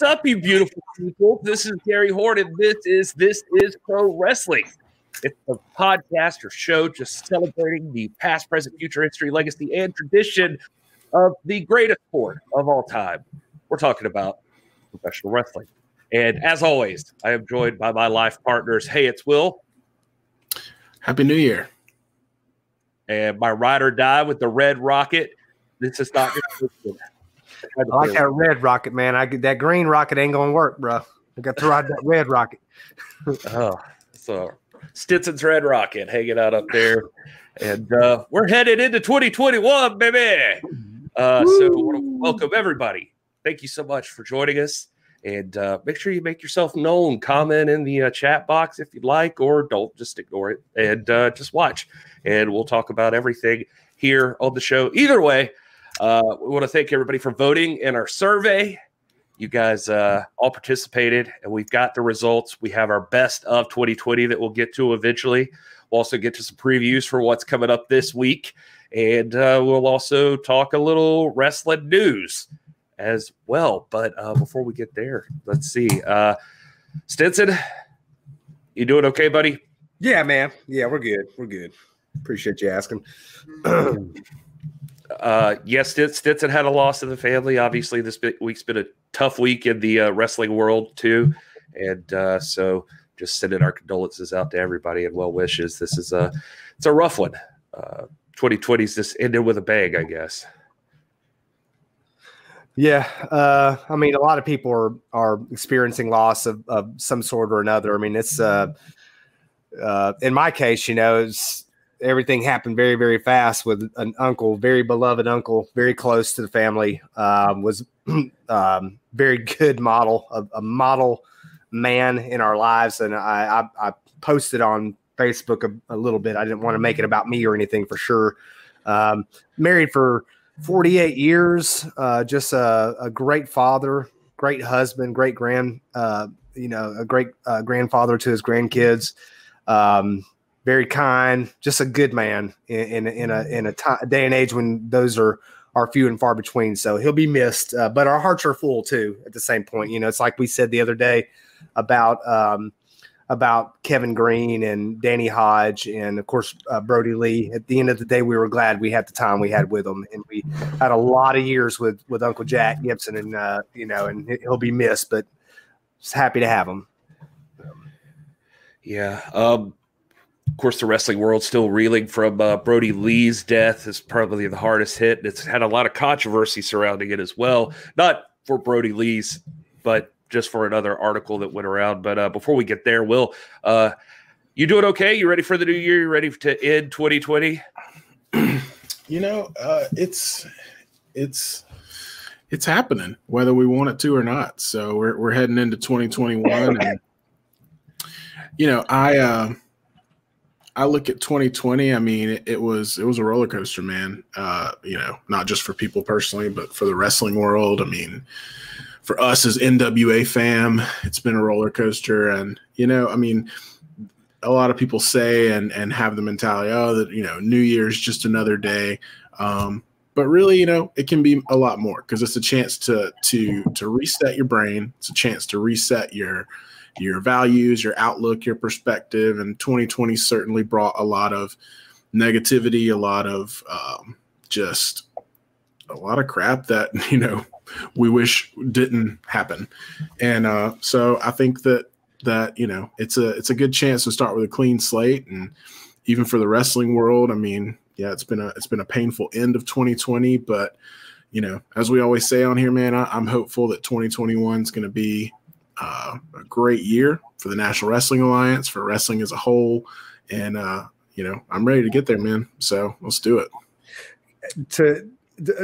what's up, you beautiful people? This is Gary Horn, and this is This is Pro Wrestling. It's a podcast or show just celebrating the past, present, future history, legacy, and tradition of the greatest sport of all time. We're talking about professional wrestling. And as always, I am joined by my life partners. Hey, it's Will. Happy New Year. And my ride or die with the red rocket. This is Dr. I like that red rocket, man. I that green rocket ain't gonna work, bro. I got to ride that red rocket. oh, so Stinson's red rocket hanging out up there, and uh, we're headed into 2021, baby. Uh, so, welcome everybody. Thank you so much for joining us, and uh, make sure you make yourself known. Comment in the uh, chat box if you'd like, or don't just ignore it and uh, just watch, and we'll talk about everything here on the show. Either way. Uh, we want to thank everybody for voting in our survey. You guys uh, all participated, and we've got the results. We have our best of 2020 that we'll get to eventually. We'll also get to some previews for what's coming up this week, and uh, we'll also talk a little wrestling news as well. But uh, before we get there, let's see. Uh, Stinson, you doing okay, buddy? Yeah, man. Yeah, we're good. We're good. Appreciate you asking. uh, yes, Stinson had a loss in the family. Obviously, this week's been a tough week in the uh, wrestling world too, and uh, so just sending our condolences out to everybody and well wishes. This is a it's a rough one. Uh, 2020's just ended with a bang, I guess. Yeah, uh, I mean, a lot of people are are experiencing loss of, of some sort or another. I mean, it's uh, uh, in my case, you know, it's everything happened very very fast with an uncle very beloved uncle very close to the family um, was um, very good model a, a, model man in our lives. And i i, I posted on facebook a, a, little bit. I didn't want to make it about me or anything for sure. Um, married for 48 years uh, just a, a, great father great husband great grand uh, you know a great uh, grandfather to his grandkids. Um, very kind, just a good man in in, in a in a, t- a day and age when those are are few and far between. So he'll be missed, uh, but our hearts are full too. At the same point, you know, it's like we said the other day about um, about Kevin Greene and Danny Hodge, and of course uh, Brodie Lee. At the end of the day, we were glad we had the time we had with them, and we had a lot of years with with Uncle Jack Gibson, and uh, you know, and he'll be missed, but just happy to have him. Yeah. Um, course, the wrestling world still reeling from uh, Brodie Lee's death is probably the hardest hit. It's had a lot of controversy surrounding it as well. Not for Brodie Lee's, but just for another article that went around. But uh, before we get there, Will, uh, you doing okay? You ready for the new year? You ready to end 2020? You know, uh, it's it's it's happening whether we want it to or not. So we're we're heading into 2021, and you know, I. I look at 2020. I mean, it, it, was it was a roller coaster, man. Uh, you know, not just for people personally, but for the wrestling world. I mean, for us as NWA fam, it's been a roller coaster, and you know, I mean, a lot of people say and and have the mentality, oh, that you know, New Year's just another day. Um, but really, you know, it can be a lot more because it's a chance to to to reset your brain. It's a chance to reset your your values, your outlook, your perspective. And 2020 certainly brought a lot of negativity, a lot of um, just a lot of crap that, you know, we wish didn't happen. And uh, so I think that that you know it's a it's a good chance to start with a clean slate and even for the wrestling world i mean yeah it's been a it's been a painful end of 2020 but you know as we always say on here man I, am hopeful that 2021 is going to be uh, a great year for the National Wrestling Alliance, for wrestling as a whole. And, uh, you know, I'm ready to get there, man. So let's do it. To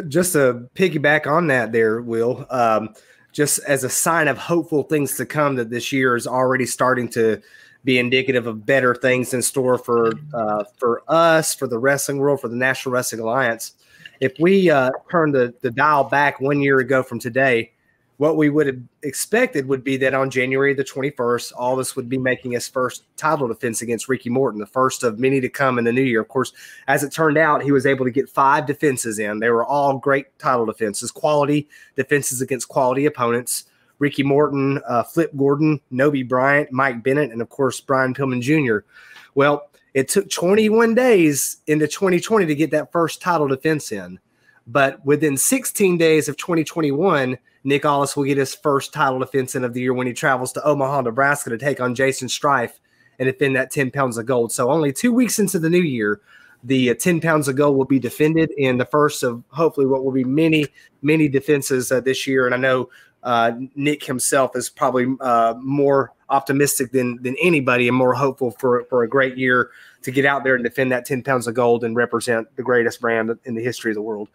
just to piggyback on that, there, Will, um, just as a sign of hopeful things to come, that this year is already starting to be indicative of better things in store for uh, for us, for the wrestling world, for the National Wrestling Alliance. If we uh, turn the, the dial back one year ago from today, what we would have expected would be that on January the 21st, all Aldis would be making his first title defense against Ricky Morton, the first of many to come in the new year. Of course, as it turned out, he was able to get five defenses in. They were all great title defenses, quality defenses against quality opponents. Ricky Morton, uh, Flip Gordon, Nobi Bryant, Mike Bennett, and of course Brian Pillman Jr. Well, it took 21 days into 2020 to get that first title defense in, but within 16 days of 2021, Nick Aldis will get his first title defense in of the year when he travels to Omaha, Nebraska to take on Jason Strife and defend that 10 pounds of gold. So only two weeks into the new year, the uh, 10 pounds of gold will be defended in the first of hopefully what will be many, many defenses uh, this year. And I know uh, Nick himself is probably uh, more optimistic than than anybody and more hopeful for for a great year to get out there and defend that 10 pounds of gold and represent the greatest brand in the history of the world.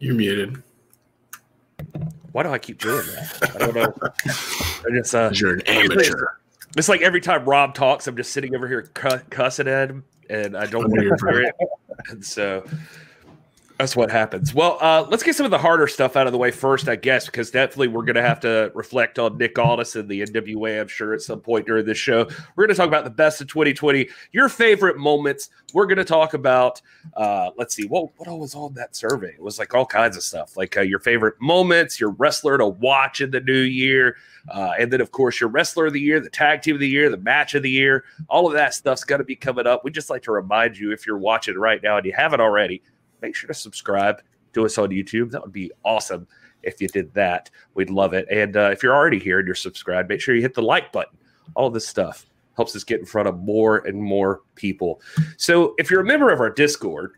You're muted. Why do I keep doing that? I don't know. I just uh, You're an amateur. It's like every time Rob talks, I'm just sitting over here cussing at him, and I don't want to hear it. And so that's what happens. Well, uh, let's get some of the harder stuff out of the way first, I guess, because definitely we're going to have to reflect on Nick Aldis and the NWA, I'm sure, at some point during this show. We're going to talk about the best of 2020, your favorite moments. We're going to talk about, uh, let's see, what, what all was on that survey? It was like all kinds of stuff, like uh, your favorite moments, your wrestler to watch in the new year, uh, and then, of course, your wrestler of the year, the tag team of the year, the match of the year. All of that stuff's going to be coming up. We just like to remind you if you're watching right now and you haven't already, make sure to subscribe to us on YouTube. That would be awesome if you did that. We'd love it. And uh, if you're already here and you're subscribed, make sure you hit the like button. All this stuff helps us get in front of more and more people. So if you're a member of our Discord,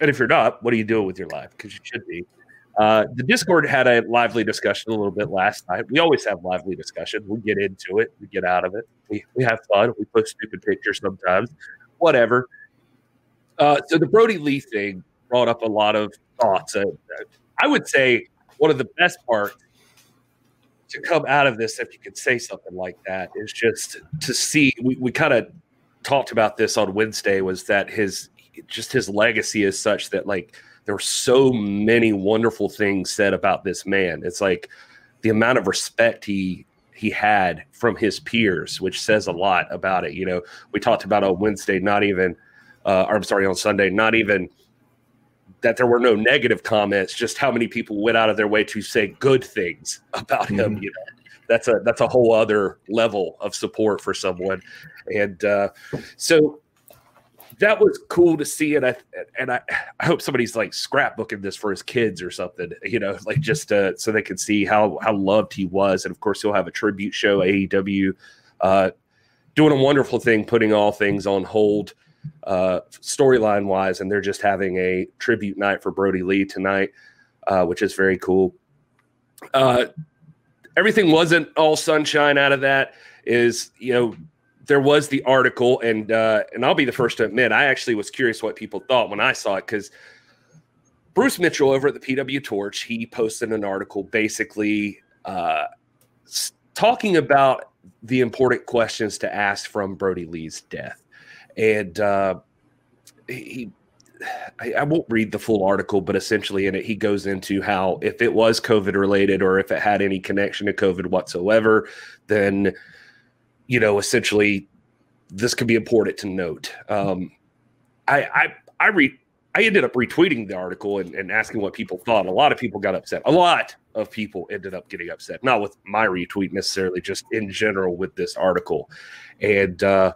and if you're not, what are you doing with your life? Because you should be. Uh, the Discord had a lively discussion a little bit last night. We always have lively discussion. We get into it, we get out of it, we, we have fun, we post stupid pictures sometimes, whatever. Uh, so the Brodie Lee thing brought up a lot of thoughts. Uh, I would say one of the best parts to come out of this, if you could say something like that, is just to see. We, we kind of talked about this on Wednesday. Was that his just his legacy is such that like there were so many wonderful things said about this man. It's like the amount of respect he he had from his peers, which says a lot about it. You know, we talked about on Wednesday, not even, uh, or I'm sorry, on Sunday, not even that there were no negative comments, just how many people went out of their way to say good things about him. Mhm. You know, that's a that's a whole other level of support for someone, and uh, so that was cool to see. And I and I, I hope somebody's like scrapbooking this for his kids or something. You know, like just uh, so they can see how how loved he was. And of course, he'll have a tribute show AEW. Uh, doing a wonderful thing, putting all things on hold uh, storyline wise, and they're just having a tribute night for Brodie Lee tonight, uh, which is very cool. Uh, everything wasn't all sunshine out of that. Is you know there was the article, and uh, and I'll be the first to admit I actually was curious what people thought when I saw it because Bruce Mitchell over at the PW Torch he posted an article basically uh, talking about the important questions to ask from Brodie Lee's death and uh, he I, I won't read the full article but essentially in it he goes into how if it was covid related or if it had any connection to covid whatsoever then you know essentially this could be important to note um, i i i read I ended up retweeting the article and, and asking what people thought. A lot of people got upset. A lot of people ended up getting upset, not with my retweet necessarily, just in general with this article. And uh,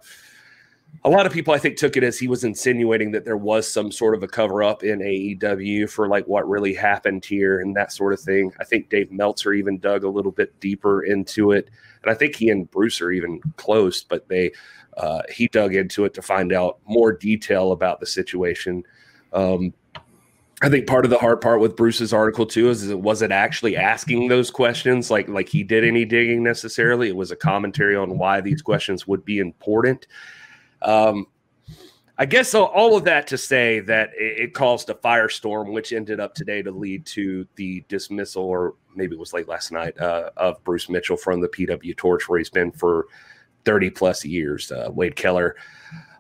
a lot of people I think took it as he was insinuating that there was some sort of a cover up in AEW for like what really happened here and that sort of thing. I think Dave Meltzer even dug a little bit deeper into it, and I think he and Bruce are even close, but they uh, he dug into it to find out more detail about the situation. Um, I think part of the hard part with Bruce's article too is, is it wasn't actually asking those questions like like he did any digging necessarily. It was a commentary on why these questions would be important. Um, I guess all, all of that to say that it, it caused a firestorm, which ended up today to lead to the dismissal, or maybe it was late last night, uh, of Bruce Mitchell from the PW Torch, where he's been for 30 plus years. Uh, Wade Keller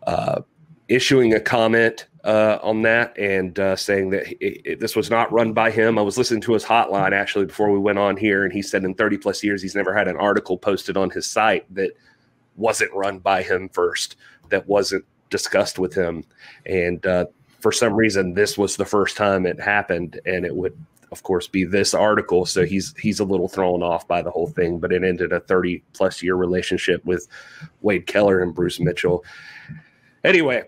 uh, issuing a comment uh, on that and uh, saying that it, it, this was not run by him. I was listening to his hotline actually before we went on here, and he said in 30 plus years he's never had an article posted on his site that wasn't run by him first, that wasn't discussed with him. And uh, for some reason this was the first time it happened, and it would of course be this article. So he's he's a little thrown off by the whole thing, but it ended a 30 plus year relationship with Wade Keller and Bruce Mitchell. Anyway,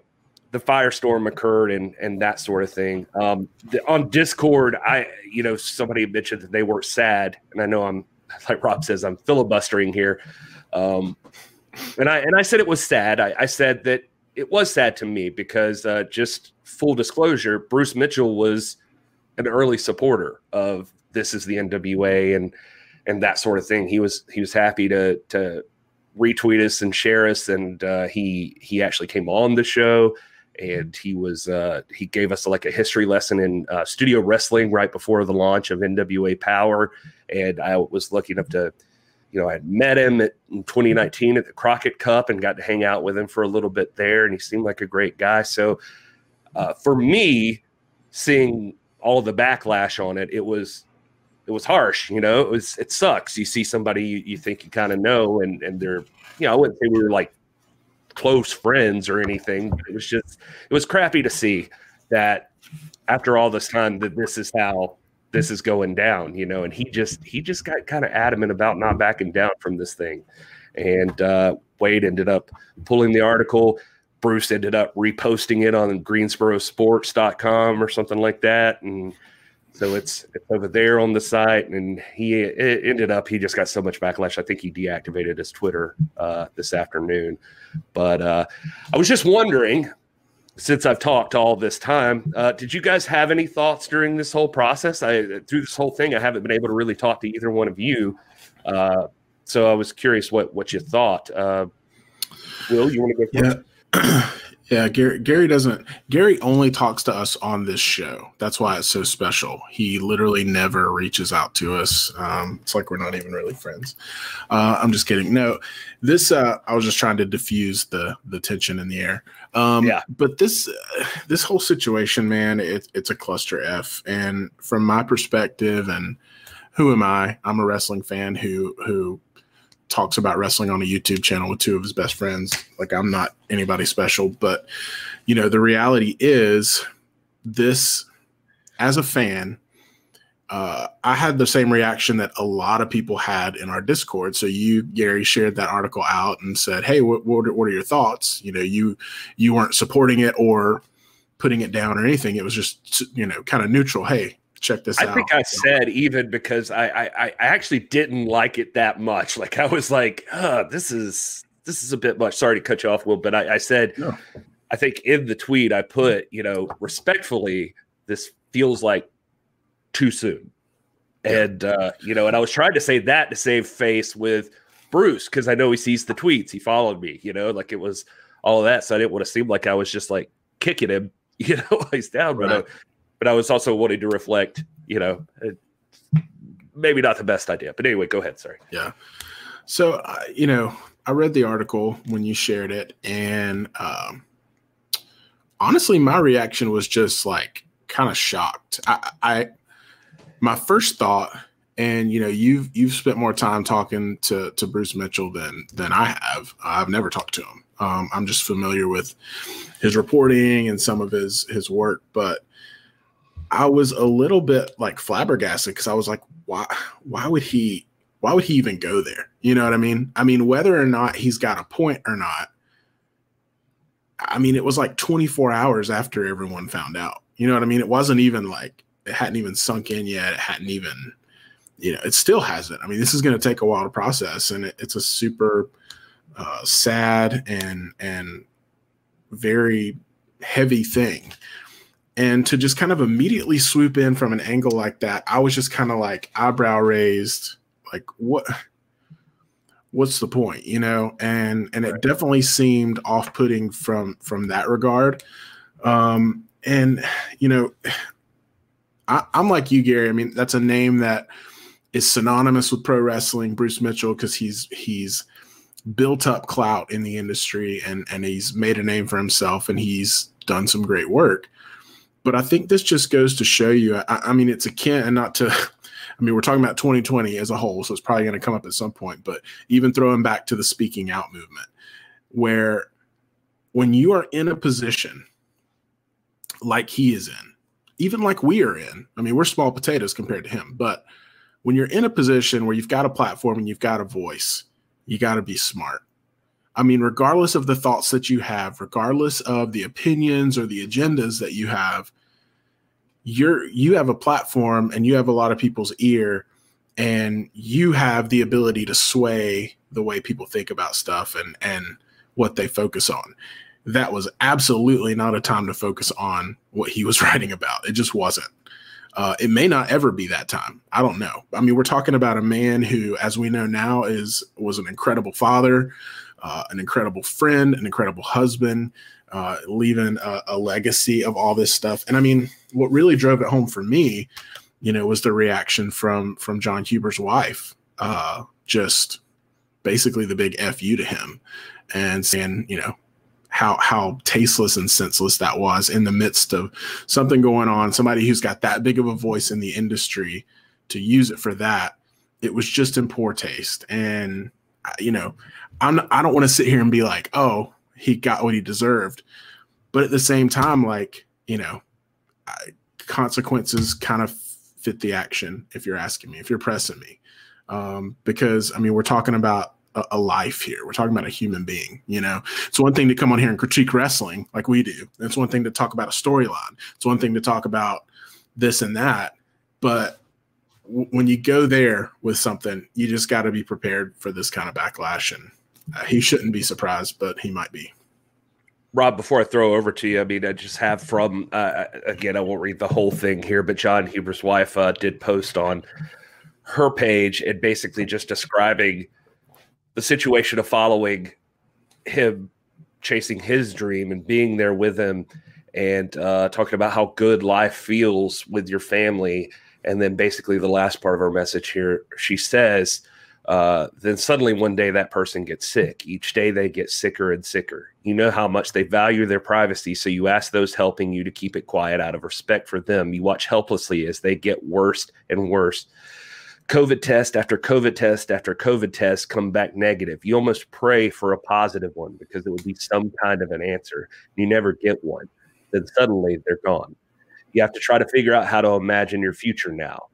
the firestorm occurred and and that sort of thing. Um, the, on Discord, I you know somebody mentioned that they were sad, and I know I'm like Rob says I'm filibustering here, um, and I and I said it was sad. I, I said that it was sad to me because uh, just full disclosure, Bruce Mitchell was an early supporter of this is the NWA and and that sort of thing. He was he was happy to to retweet us and share us, and uh, he he actually came on the show and he was uh, he gave us like a history lesson in uh, studio wrestling right before the launch of NWA Power, and I was lucky enough to, you know, I had met him at, in 2019 at the Crockett Cup and got to hang out with him for a little bit there, and he seemed like a great guy. So, uh, for me, seeing all the backlash on it, it was it was harsh. You know, it was it sucks. You see somebody you, you think you kind of know, and and they're you know I wouldn't say we were like close friends or anything. It was just it was crappy to see that after all this time that this is how this is going down, you know, and he just he just got kind of adamant about not backing down from this thing. And uh, Wade ended up pulling the article. Bruce ended up reposting it on greensborosports.com or something like that. And so it's, it's over there on the site. And he ended up, he just got so much backlash. I think he deactivated his Twitter uh, this afternoon. But uh, I was just wondering, since I've talked all this time, uh, did you guys have any thoughts during this whole process? I through this whole thing, I haven't been able to really talk to either one of you. Uh, so I was curious what what you thought. Uh, Will you want to go first? Yeah. Yeah, Gary, Gary doesn't. Gary only talks to us on this show. That's why it's so special. He literally never reaches out to us. Um, it's like we're not even really friends. Uh, I'm just kidding. No, this. Uh, I was just trying to diffuse the the tension in the air. Um, yeah. But this uh, this whole situation, man, it, it's a cluster f. And from my perspective, and who am I? I'm a wrestling fan who who talks about wrestling on a YouTube channel with two of his best friends. Like I'm not anybody special, but you know, the reality is this as a fan, uh, I had the same reaction that a lot of people had in our Discord. So you, Gary, shared that article out and said, "Hey, what what are, what are your thoughts?" You know, you you weren't supporting it or putting it down or anything. It was just you know kind of neutral. Hey, check this I out. I think I said even because I, I I actually didn't like it that much. Like I was like, oh, this is this is a bit much. Sorry to cut you off, Will, but I, I said no. I think in the tweet I put, you know, respectfully, this feels like too soon. Yeah. And uh, you know, and I was trying to say that to save face with Bruce because I know he sees the tweets. He followed me, you know, like it was all that. So I didn't want to seem like I was just like kicking him, you know, he's down. Right. But I, but I was also wanting to reflect, you know, maybe not the best idea. But anyway, go ahead. Sorry. Yeah. So, uh, you know, I read the article when you shared it, and um, honestly, my reaction was just like kind of shocked. I, I, my first thought, and you know, you've you've spent more time talking to to Bruce Mitchell than than I have. I've never talked to him. Um, I'm just familiar with his reporting and some of his his work, but I was a little bit like flabbergasted because I was like, why why would he why would he even go there? You know what I mean? I mean, whether or not he's got a point or not, I mean, it was like 24 hours after everyone found out. You know what I mean? It wasn't even like it hadn't even sunk in yet. It hadn't even, you know, it still hasn't. I mean, this is going to take a while to process, and it, it's a super uh, sad and and very heavy thing and to just kind of immediately swoop in from an angle like that i was just kind of like eyebrow raised like what what's the point? You know? And and it definitely seemed off-putting from from that regard. Um and you know I, i'm like you gary. I mean that's a name that is synonymous with pro wrestling bruce mitchell because he's he's built up clout in the industry and and he's made a name for himself and he's done some great work but I think this just goes to show you. I, I mean, it's akin and not to. I mean, we're talking about 2020 as a whole, so it's probably going to come up at some point. But even throwing back to the speaking out movement, where when you are in a position like he is in, even like we are in. I mean, we're small potatoes compared to him, but when you're in a position where you've got a platform and you've got a voice, you got to be smart. I mean, regardless of the thoughts that you have, regardless of the opinions or the agendas that you have, you're you have a platform and you have a lot of people's ear and you have the ability to sway the way people think about stuff and and what they focus on. That was absolutely not a time to focus on what he was writing about. It just wasn't. Uh, it may not ever be that time. I don't know. I mean we're talking about a man who as we know now is was an incredible father uh, an incredible friend an incredible husband uh, leaving a, a legacy of all this stuff and i mean what really drove it home for me you know, was the reaction from from Jon Huber's wife, uh, just basically the big fu to him, and saying, you know, how how tasteless and senseless that was in the midst of something going on. Somebody who's got that big of a voice in the industry to use it for that, it was just in poor taste. And you know, I'm I don't want to sit here and be like, oh, he got what he deserved, but at the same time, like you know, I, consequences kind of fit the action if you're asking me, if you're pressing me. Um, because I mean, we're talking about a, a, life here. We're talking about a human being. You know, it's one thing to come on here and critique wrestling like we do. It's one thing to talk about a storyline. It's one thing to talk about this and that. But when you go there with something, you just got to be prepared for this kind of backlash. And uh, he shouldn't be surprised, but he might be. Rob, before I throw over to you, I mean, I just have from uh, again, I won't read the whole thing here, but Jon Huber's wife uh, did post on her page and basically just describing the situation of following him chasing his dream and being there with him and uh, talking about how good life feels with your family. And then basically the last part of her message here, she says, uh, then suddenly one day that person gets sick. Each day they get sicker and sicker. You know how much they value their privacy, so you ask those helping you to keep it quiet out of respect for them. You watch helplessly as they get worse and worse. COVID test after COVID test after COVID test come back negative. You almost pray for a positive one because it would be some kind of an answer. You never get one. Then suddenly they're gone. You have to try to figure out how to imagine your future now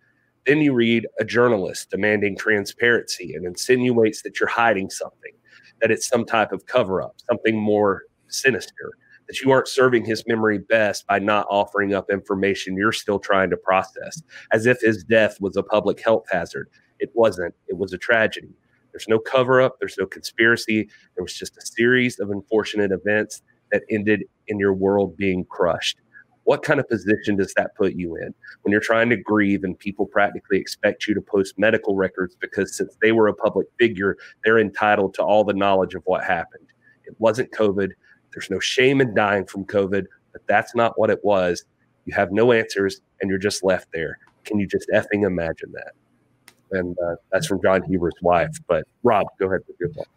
then you read a journalist demanding transparency and insinuates that you're hiding something, that it's some type of cover up, something more sinister, that you aren't serving his memory best by not offering up information you're still trying to process, as if his death was a public health hazard. It wasn't, it was a tragedy. There's no cover up, there's no conspiracy. There was just a series of unfortunate events that ended in your world being crushed what kind of position does that put you in when you're trying to grieve and people practically expect you to post medical records because since they were a public figure, they're entitled to all the knowledge of what happened? It wasn't COVID. There's no shame in dying from COVID, but that's not what it was. You have no answers and you're just left there. Can you just effing imagine that? And uh, that's from Jon Huber's wife. But Rob, go ahead with your thought.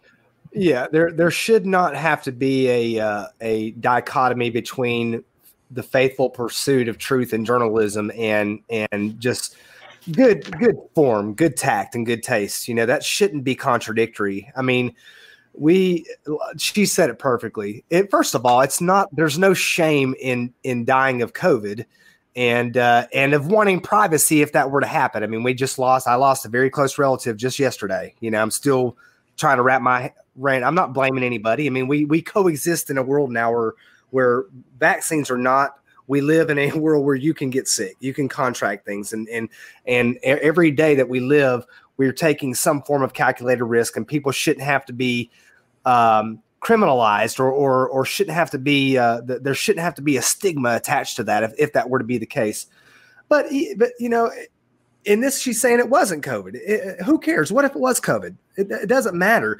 Yeah, there there should not have to be a uh, a dichotomy between the faithful pursuit of truth in journalism and and just good good form good tact and good taste. You know that shouldn't be contradictory. I mean we she said it perfectly. It first of all it's not there's no shame in in dying of covid and uh and of wanting privacy if that were to happen. I mean we just lost i lost a very close relative just yesterday. You know i'm still trying to wrap my brain i'm not blaming anybody. I mean we we coexist in a world now where where vaccines are not we live in a world where you can get sick. You can contract things. And and and every day that we live we're taking some form of calculated risk and people shouldn't have to be um, criminalized or, or or shouldn't have to be uh, there shouldn't have to be a stigma attached to that if, if that were to be the case. But but you know in this she's saying it wasn't covid. It, who cares? What if it was covid? It, it doesn't matter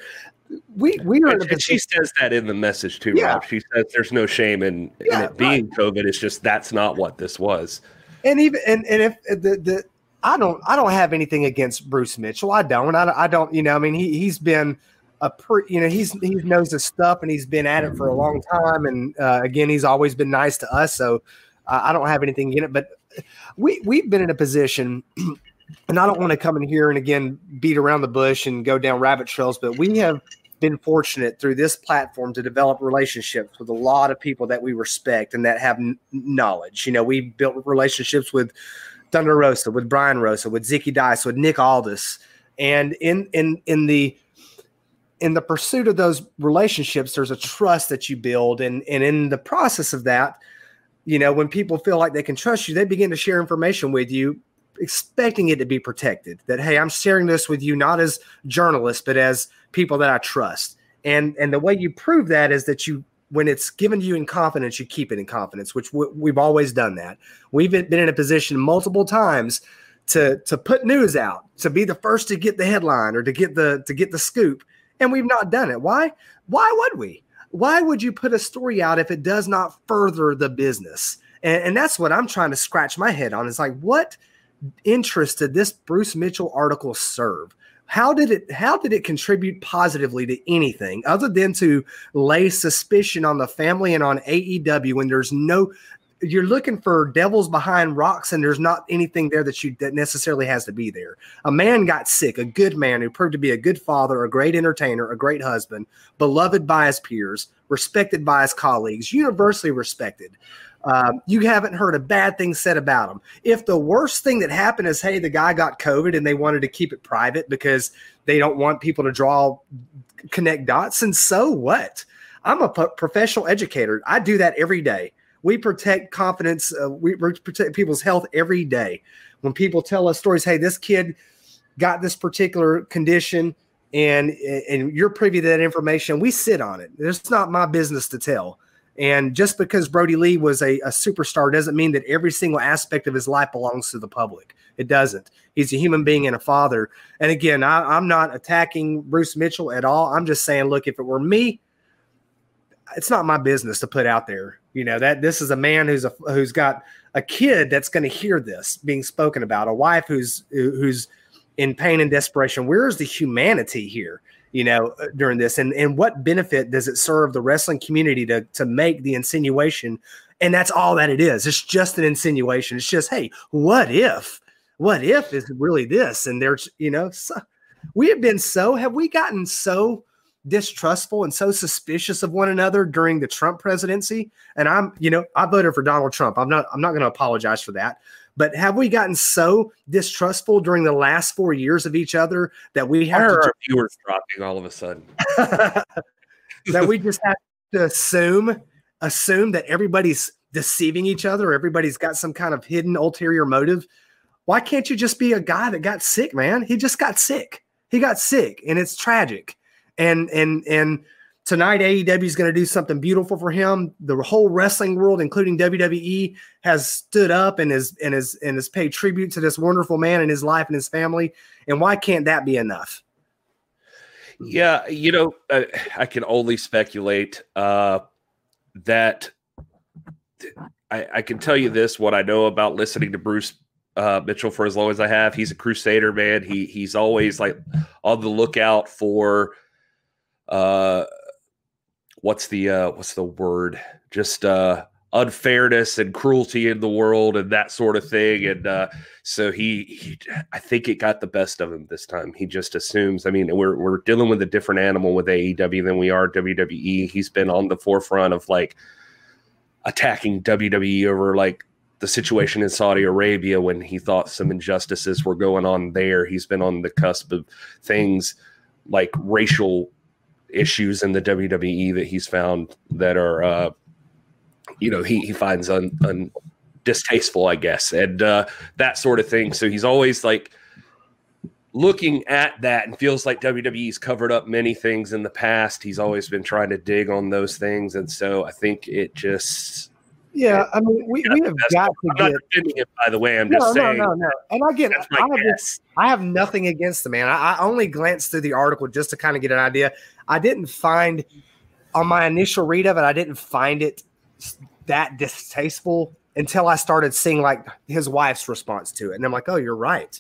we we are. And, she says that in the message too, yeah. Rob. She says there's no shame in, yeah, in it being right. COVID. It's just that's not what this was. And even and and if the the I don't I don't have anything against Bruce Mitchell. I don't. I, I don't. You know. I mean, he he's been a per, you know he's he knows his stuff and he's been at it for a long time. And uh, again, he's always been nice to us. So uh, I don't have anything in it. But we we've been in a position. and I don't want to come in here and again beat around the bush and go down rabbit trails, but we have been fortunate through this platform to develop relationships with a lot of people that we respect and that have n- knowledge. You know, we built relationships with Thunder Rosa, with Brian Rosa, with Zicky Dice, with Nick Aldis, and in in in the in the pursuit of those relationships, there's a trust that you build, and and in the process of that, you know, when people feel like they can trust you, they begin to share information with you, expecting it to be protected. That hey, I'm sharing this with you not as journalists, but as people that I trust. And and the way you prove that is that you when it's given to you in confidence, you keep it in confidence, which we've always done that. We've been in a position multiple times to to put news out, to be the first to get the headline or to get the to get the scoop, and we've not done it. Why? Why would we? Why would you put a story out if it does not further the business? And, and that's what I'm trying to scratch my head on. Is like, what interest did this Bruce Mitchell article serve? how did it how did it contribute positively to anything other than to lay suspicion on the family and on AEW when there's no you're looking for devils behind rocks and there's not anything there that you that necessarily has to be there. A man got sick, a good man who proved to be a good father, a great entertainer, a great husband, beloved by his peers, respected by his colleagues, universally respected. Um, you haven't heard a bad thing said about him. If the worst thing that happened is, hey, the guy got COVID and they wanted to keep it private because they don't want people to draw connect dots, and so what? I'm a professional educator. I do that every day. We protect confidence. Uh, we protect people's health every day. When people tell us stories, hey, this kid got this particular condition, and and you're privy to that information, we sit on it. It's not my business to tell. And just because Brodie Lee was a, a, superstar doesn't mean that every single aspect of his life belongs to the public. It doesn't. He's a human being and a father. And again, I, I'm not attacking Bruce Mitchell at all. I'm just saying, look, if it were me, it's not my business to put out there. You know that this is a man who's a who's got a kid that's going to hear this being spoken about, a wife who's who's in pain and desperation. Where is the humanity here? You know, uh, during this? And and what benefit does it serve the wrestling community to to make the insinuation? And that's all that it is. It's just an insinuation. It's just, hey, what if? What if is really this? And there's, you know, so, we have been so have we gotten so distrustful and so suspicious of one another during the Trump presidency? And I'm, you know, I voted for Donald Trump. I'm not I'm not going to apologize for that. But have we gotten so distrustful during the last four years of each other that we have to, our viewers dropping all of a sudden that we just have to assume assume that everybody's deceiving each other, everybody's got some kind of hidden ulterior motive. Why can't you just be a guy that got sick, man? He just got sick. He got sick, and it's tragic. And and and tonight AEW is going to do something beautiful for him. The whole wrestling world, including WWE, has stood up and is and is and has paid tribute to this wonderful man and his life and his family. And why can't that be enough? Yeah, you know, uh, I can only speculate uh, that. I, I, can tell you this: what I know about listening to Bruce uh, Mitchell for as long as I have, he's a crusader, man. He he's always like on the lookout for uh what's the uh what's the word? Just uh unfairness and cruelty in the world and that sort of thing and uh so he, he i think it got the best of him this time. He just assumes i mean we're we're dealing with a different animal with aew than we are wwe he's been on the forefront of like attacking wwe over like the situation in saudi arabia when he thought some injustices were going on there. He's been on the cusp of things like racial issues in the WWE that he's found that are, uh, you know, he, he finds un, un distasteful, I guess, and uh, that sort of thing. So he's always like looking at that and feels like WWE's covered up many things in the past. He's always been trying to dig on those things, and so I think it just. Yeah, I mean, we, we have got to I'm get. Defending it, by the way. I'm no, just saying. No, no, no. And I. I have, I have nothing against the man. I, I only glanced through the article just to kind of get an idea. I didn't find on my initial read of it, I didn't find it that distasteful until I started seeing like his wife's response to it. And I'm like, oh, you're right.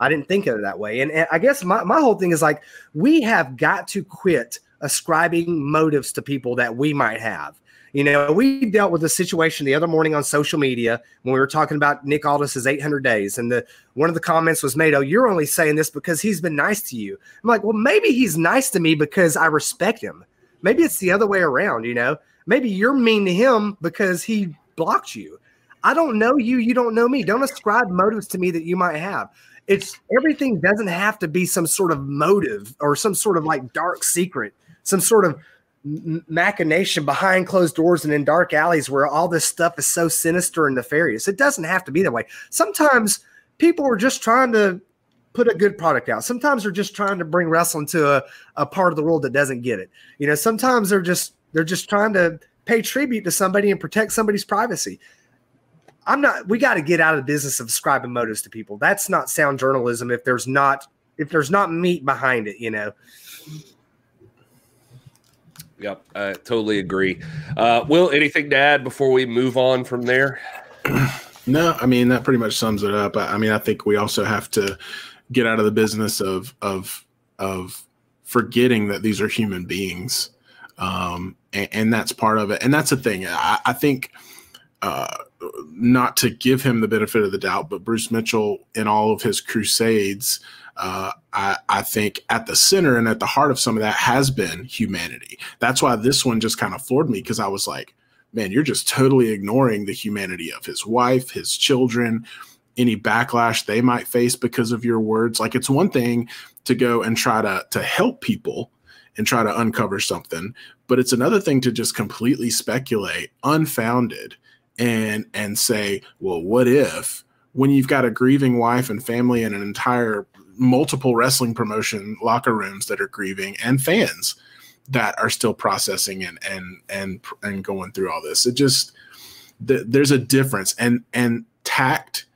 I didn't think of it that way. And, and I guess my, my whole thing is like, we have got to quit ascribing motives to people that we might have. You know, we dealt with a situation the other morning on social media when we were talking about Nick Aldis's 800 days, and the one of the comments was made, "Oh, you're only saying this because he's been nice to you." I'm like, "Well, maybe he's nice to me because I respect him. Maybe it's the other way around. You know, maybe you're mean to him because he blocked you. I don't know you. You don't know me. Don't ascribe motives to me that you might have." It's everything doesn't have to be some sort of motive or some sort of like dark secret, some sort of machination behind closed doors and in dark alleys where all this stuff is so sinister and nefarious. It doesn't have to be that way. Sometimes people are just trying to put a good product out. Sometimes they're just trying to bring wrestling to a, a part of the world that doesn't get it. You know, sometimes they're just they're just trying to pay tribute to somebody and protect somebody's privacy. I'm not we got to get out of the business of ascribing motives to people. That's not sound journalism if there's not if there's not meat behind it, you know. Yep, I totally agree. Uh, Will, anything to add before we move on from there? No, I mean that pretty much sums it up. I, I mean, I think we also have to get out of the business of of of forgetting that these are human beings, um, and, and that's part of it. And that's the thing. I, I think. Uh, not to give him the benefit of the doubt, but Bruce Mitchell, in all of his crusades, uh, I, I, think at the center and at the heart of some of that has been humanity. That's why this one just kind of floored me because I was like, man, you're just totally ignoring the humanity of his wife, his children, any backlash they might face because of your words. Like it's one thing to go and try to to help people and try to uncover something, but it's another thing to just completely speculate, unfounded, and and say, well, what if when you've got a grieving wife and family and an entire multiple wrestling promotion locker rooms that are grieving and fans that are still processing and and and and going through all this. It just th- there's a difference, and and tact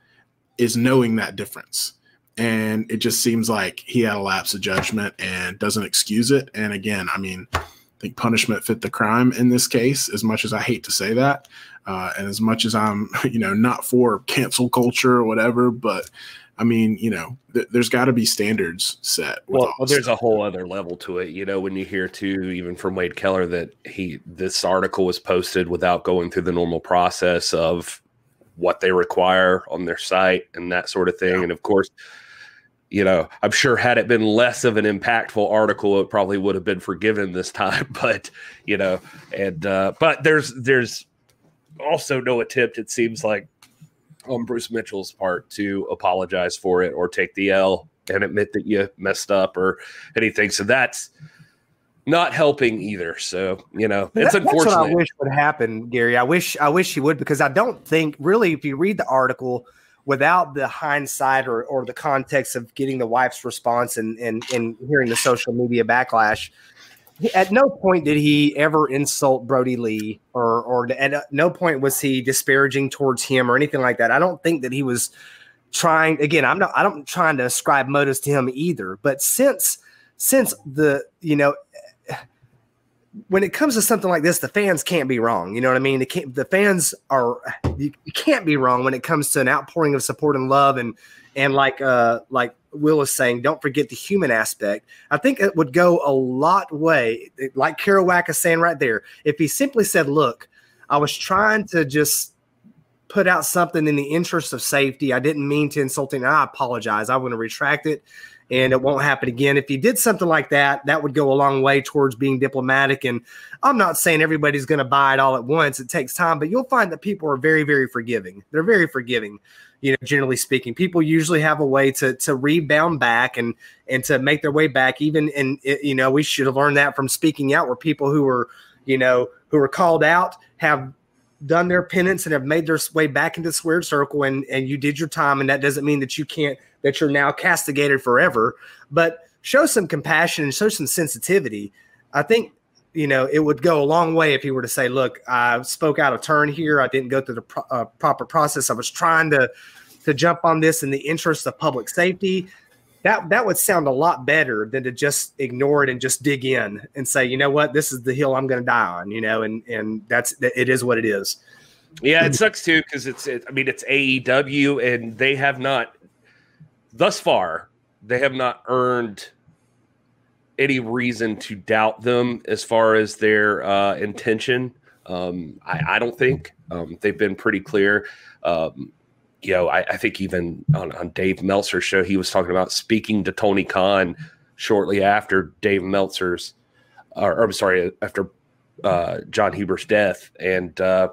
is knowing that difference. And it just seems like he had a lapse of judgment and doesn't excuse it. And again, I mean, I think punishment fit the crime in this case. As much as I hate to say that, uh, and as much as I'm, you know, not for cancel culture or whatever, but I mean, you know, th- there's got to be standards set. Well, well there's a whole other level to it. You know, when you hear too, even from Wade Keller, that he this article was posted without going through the normal process of what they require on their site and that sort of thing. Yeah. And of course, you know, I'm sure had it been less of an impactful article, it probably would have been forgiven this time. But you know, and uh, but there's there's also no attempt. It seems like on Bruce Mitchell's part to apologize for it or take the L and admit that you messed up or anything. So that's not helping either. So you know, it's that, unfortunate. That's what I wish would happen, Gary. I wish I wish he would because I don't think really if you read the article without the hindsight or, or the context of getting the wife's response and, and and hearing the social media backlash, at no point did he ever insult Brodie Lee or or at no point was he disparaging towards him or anything like that. I don't think that he was trying again, I'm not I don't trying to ascribe motives to him either, but since since the you know when it comes to something like this, the fans can't be wrong. You know what I mean? The fans are you, you, can't be wrong when it comes to an outpouring of support and love and and like uh like Will is saying, don't forget the human aspect. I think it would go a lot way, like Kerouac is saying right there. If he simply said, "Look, I was trying to just put out something in the interest of safety. I didn't mean to insult him. I apologize. I want to retract it." and it won't happen again. If you did something like that, that would go a long way towards being diplomatic. And I'm not saying everybody's going to buy it all at once. It takes time, but you'll find that people are very, very forgiving. They're very forgiving you know, generally speaking, people usually have a way to to rebound back and and to make their way back. Even and you know, we should have learned that from speaking out, where people who were you know who were called out have done their penance and have made their way back into the squared circle and and you did your time and that doesn't mean that you can't that you're now castigated forever but show some compassion and show some sensitivity i think you know, it would go a long way if he were to say, "Look, I spoke out of turn here. I didn't go through the pro- uh, proper process. I was trying to to jump on this in the interest of public safety." That that would sound a lot better than to just ignore it and just dig in and say, "You know what? This is the hill I'm going to die on." You know, and and that's it is what it is. Yeah, it sucks too because it's it, I mean it's AEW and they have not thus far they have not earned any reason to doubt them as far as their uh, intention. Um, I, I, don't think um, they've been pretty clear. Um, you know, I, I, think even on, on Dave Meltzer's show, he was talking about speaking to Tony Khan shortly after Dave Meltzer's, or, or I'm sorry, after uh, Jon Huber's death, and uh,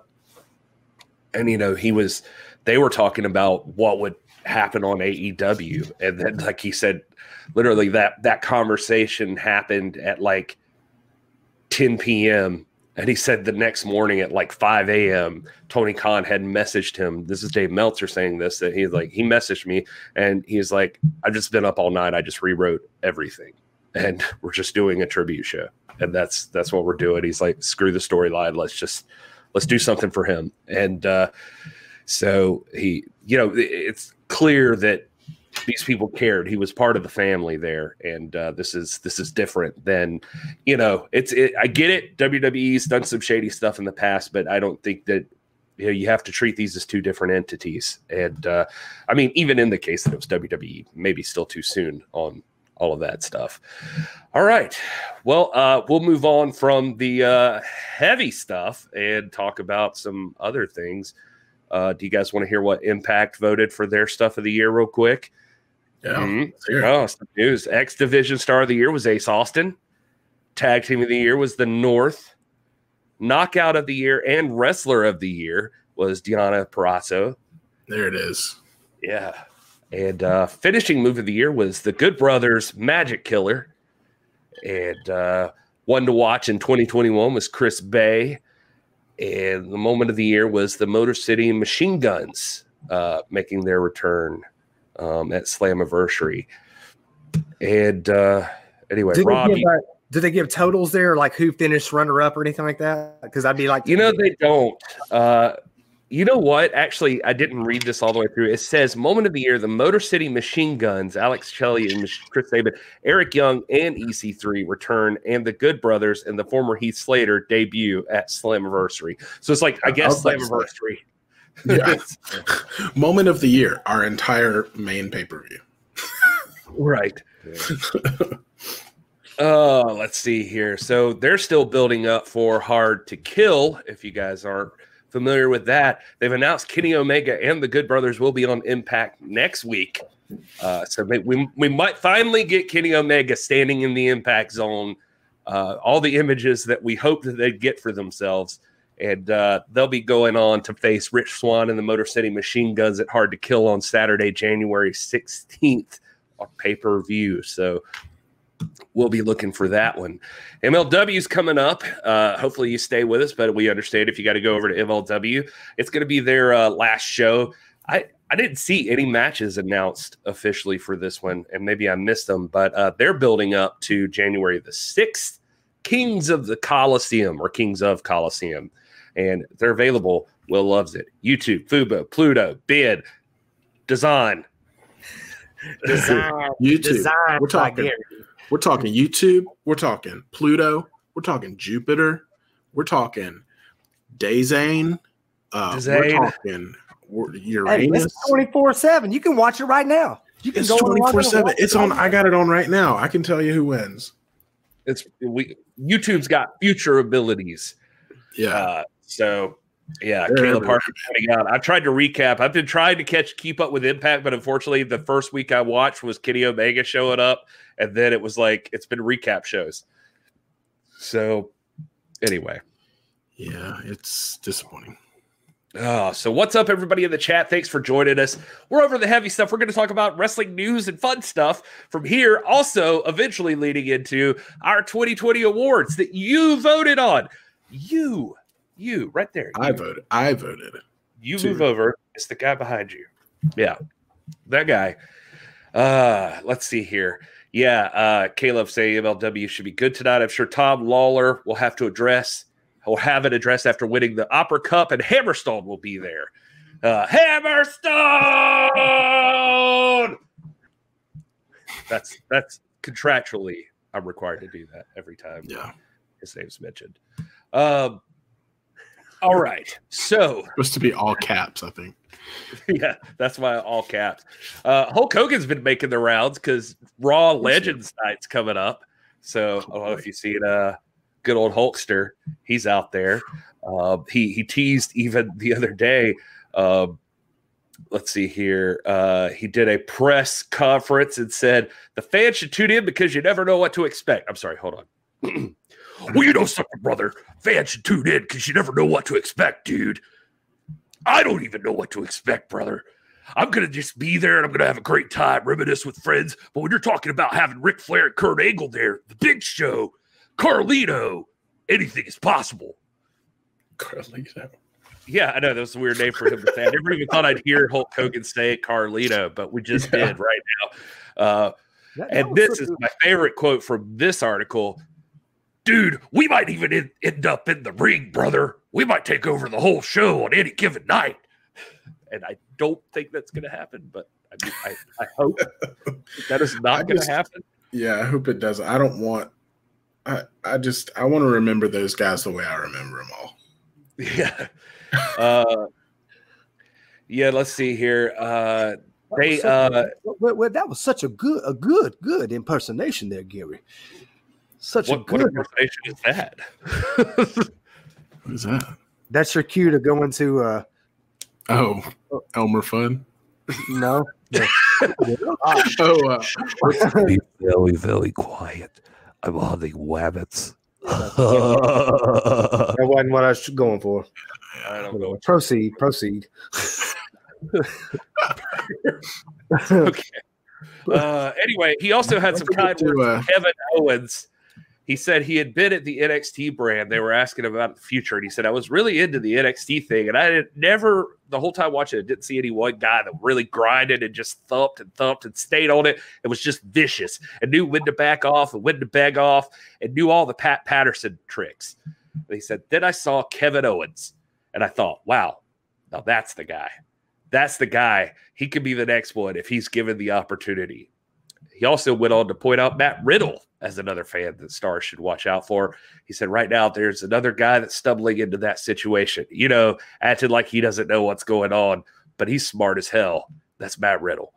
and you know he was, they were talking about what would happen on AEW, and then like he said, literally that that conversation happened at like 10 p.m. And he said the next morning at like 5 a.m., Tony Khan had messaged him. This is Dave Meltzer saying this that he's like, he messaged me and he's like, I've just been up all night. I just rewrote everything. And we're just doing a tribute show. And that's that's what we're doing. He's like, screw the storyline. Let's just let's do something for him. And uh so he, you know, it's clear that these people cared. He was part of the family there, and uh, this is this is different than you know. It's it, I get it. WWE's done some shady stuff in the past, but I don't think that you know you have to treat these as two different entities. And uh, I mean, even in the case that it was WWE, maybe still too soon on all of that stuff. All right, well, uh, we'll move on from the uh, heavy stuff and talk about some other things. Uh, do you guys want to hear what Impact voted for their stuff of the year, real quick? Yeah. Mm-hmm. Oh, some news. X Division Star of the Year was Ace Austin. Tag Team of the Year was the North. Knockout of the Year and Wrestler of the Year was Deonna Purrazzo. There it is. Yeah. And uh, finishing move of the year was the Good Brothers Magic Killer. And uh, one to watch in 2021 was Chris Bey. And the moment of the year was the Motor City Machine Guns uh, making their return um, at Slammiversary. And uh, anyway, did Rob, they, give, uh, did they give totals there, like who finished runner up or anything like that? Because I'd be like, you know, they don't. Uh, you know what? Actually, I didn't read this all the way through. It says moment of the year: the Motor City Machine Guns, Alex Shelley and Chris Sabin, Eric Young and EC3 return, and the Good Brothers and the former Heath Slater debut at Slammiversary. So it's like I guess Slammiversary. Yeah. Moment of the year, our entire main pay per view. right. Oh, uh, let's see here. So they're still building up for Hard to Kill. If you guys aren't familiar with that, they've announced Kenny Omega and the Good Brothers will be on Impact next week. Uh, so we, we might finally get Kenny Omega standing in the Impact zone. Uh, all the images that we hope that they'd get for themselves and uh, they'll be going on to face Rich Swann and the Motor City Machine Guns at Hard to Kill on Saturday, January 16th on pay per view. So we'll be looking for that one. MLW's coming up. Uh, hopefully you stay with us, but we understand if you got to go over to MLW, it's going to be their uh, last show. I, I didn't see any matches announced officially for this one, and maybe I missed them, but uh, they're building up to January the 6th. Kings of the Coliseum or Kings of Coliseum and they're available. Will loves it. YouTube, Fubo, Pluto, Bid, Design. Design. YouTube. Design we're talking. We're talking YouTube. We're talking Pluto. We're talking Jupiter. We're talking Dazane. Uh, we're talking Uranus. Hey, twenty four seven. You can watch it right now. You can it's twenty four seven. It's on. I got it on right now. I can tell you who wins. It's we. YouTube's got future abilities. Yeah. Uh, so yeah, They're Caleb Parker coming out. I've tried to recap. I've been trying to catch keep up with Impact, but unfortunately, the first week I watched was Kenny Omega showing up, and then it was like it's been recap shows. So anyway, yeah, it's disappointing. Oh, so what's up, everybody in the chat? Thanks for joining us. We're over the heavy stuff. We're going to talk about wrestling news and fun stuff from here. Also, eventually leading into our 2020 awards that you voted on. You you right there. I voted. I voted. You move over. It's the guy behind you. Yeah. That guy. Uh, let's see here. Yeah, uh, Caleb say MLW should be good tonight. I'm sure Tom Lawlor will have to address will have it addressed after winning the Opera Cup, and Hammerstone will be there. Uh, Hammerstone. That's that's contractually I'm required to do that every time. Yeah, his name's mentioned. Um, all right. So supposed to be all caps, I think. Yeah, that's why all caps. Uh, Hulk Hogan's been making the rounds because Raw Legends night's coming up. So I don't know if you see seen uh, good old Hulkster. He's out there. Uh, he he teased even the other day. Uh, let's see here. Uh, he did a press conference and said the fans should tune in because you never know what to expect. I'm sorry, hold on. well, you know something, brother. Fans should tune in because you never know what to expect, dude. I don't even know what to expect, brother. I'm gonna just be there and I'm gonna have a great time, reminisce with friends. But when you're talking about having Ric Flair and Kurt Angle there, the Big Show, Carlito, anything is possible. Carlito. Yeah, I know that was a weird name for him to say. I never even thought I'd hear Hulk Hogan say Carlito, but we just Yeah. did right now. Uh, That- that and this is my favorite quote from this article. Dude, we might even end, end up in the ring, brother. We might take over the whole show on any given night. And I don't think that's going to happen, but I, mean, I, I hope that is not going to happen. Yeah, I hope it doesn't. I don't want. I I just I want to remember those guys the way I remember them all. Yeah. Uh, yeah, let's see here. Uh, That they, such a- uh, well, well, that was such a good, a good, good impersonation there, Gary. Such a what, what good. impersonation is that? What is that? That's your cue to go into. uh Oh, Elmer Fudd. No. Oh, uh, Be very, very quiet. I'm hunting rabbits. That wasn't what I was going for. I don't know. Proceed, proceed. Okay. Uh, anyway, he also had some kind forget words to, uh, from Kevin Owens. He said he had been at the NXT brand. They were asking about the future, and he said I was really into the NXT thing, and I had never the whole time watching it didn't see any one guy that really grinded and just thumped and thumped and stayed on it. It was just vicious and knew when to back off and when to beg off and knew all the Pat Patterson tricks. He said then I saw Kevin Owens, and I thought, wow, now that's the guy. That's the guy. He could be the next one if he's given the opportunity. He also went on to point out Matt Riddle as another fan that stars should watch out for. He said, right now, there's another guy that's stumbling into that situation, you know, acting like he doesn't know what's going on, but he's smart as hell. That's Matt Riddle.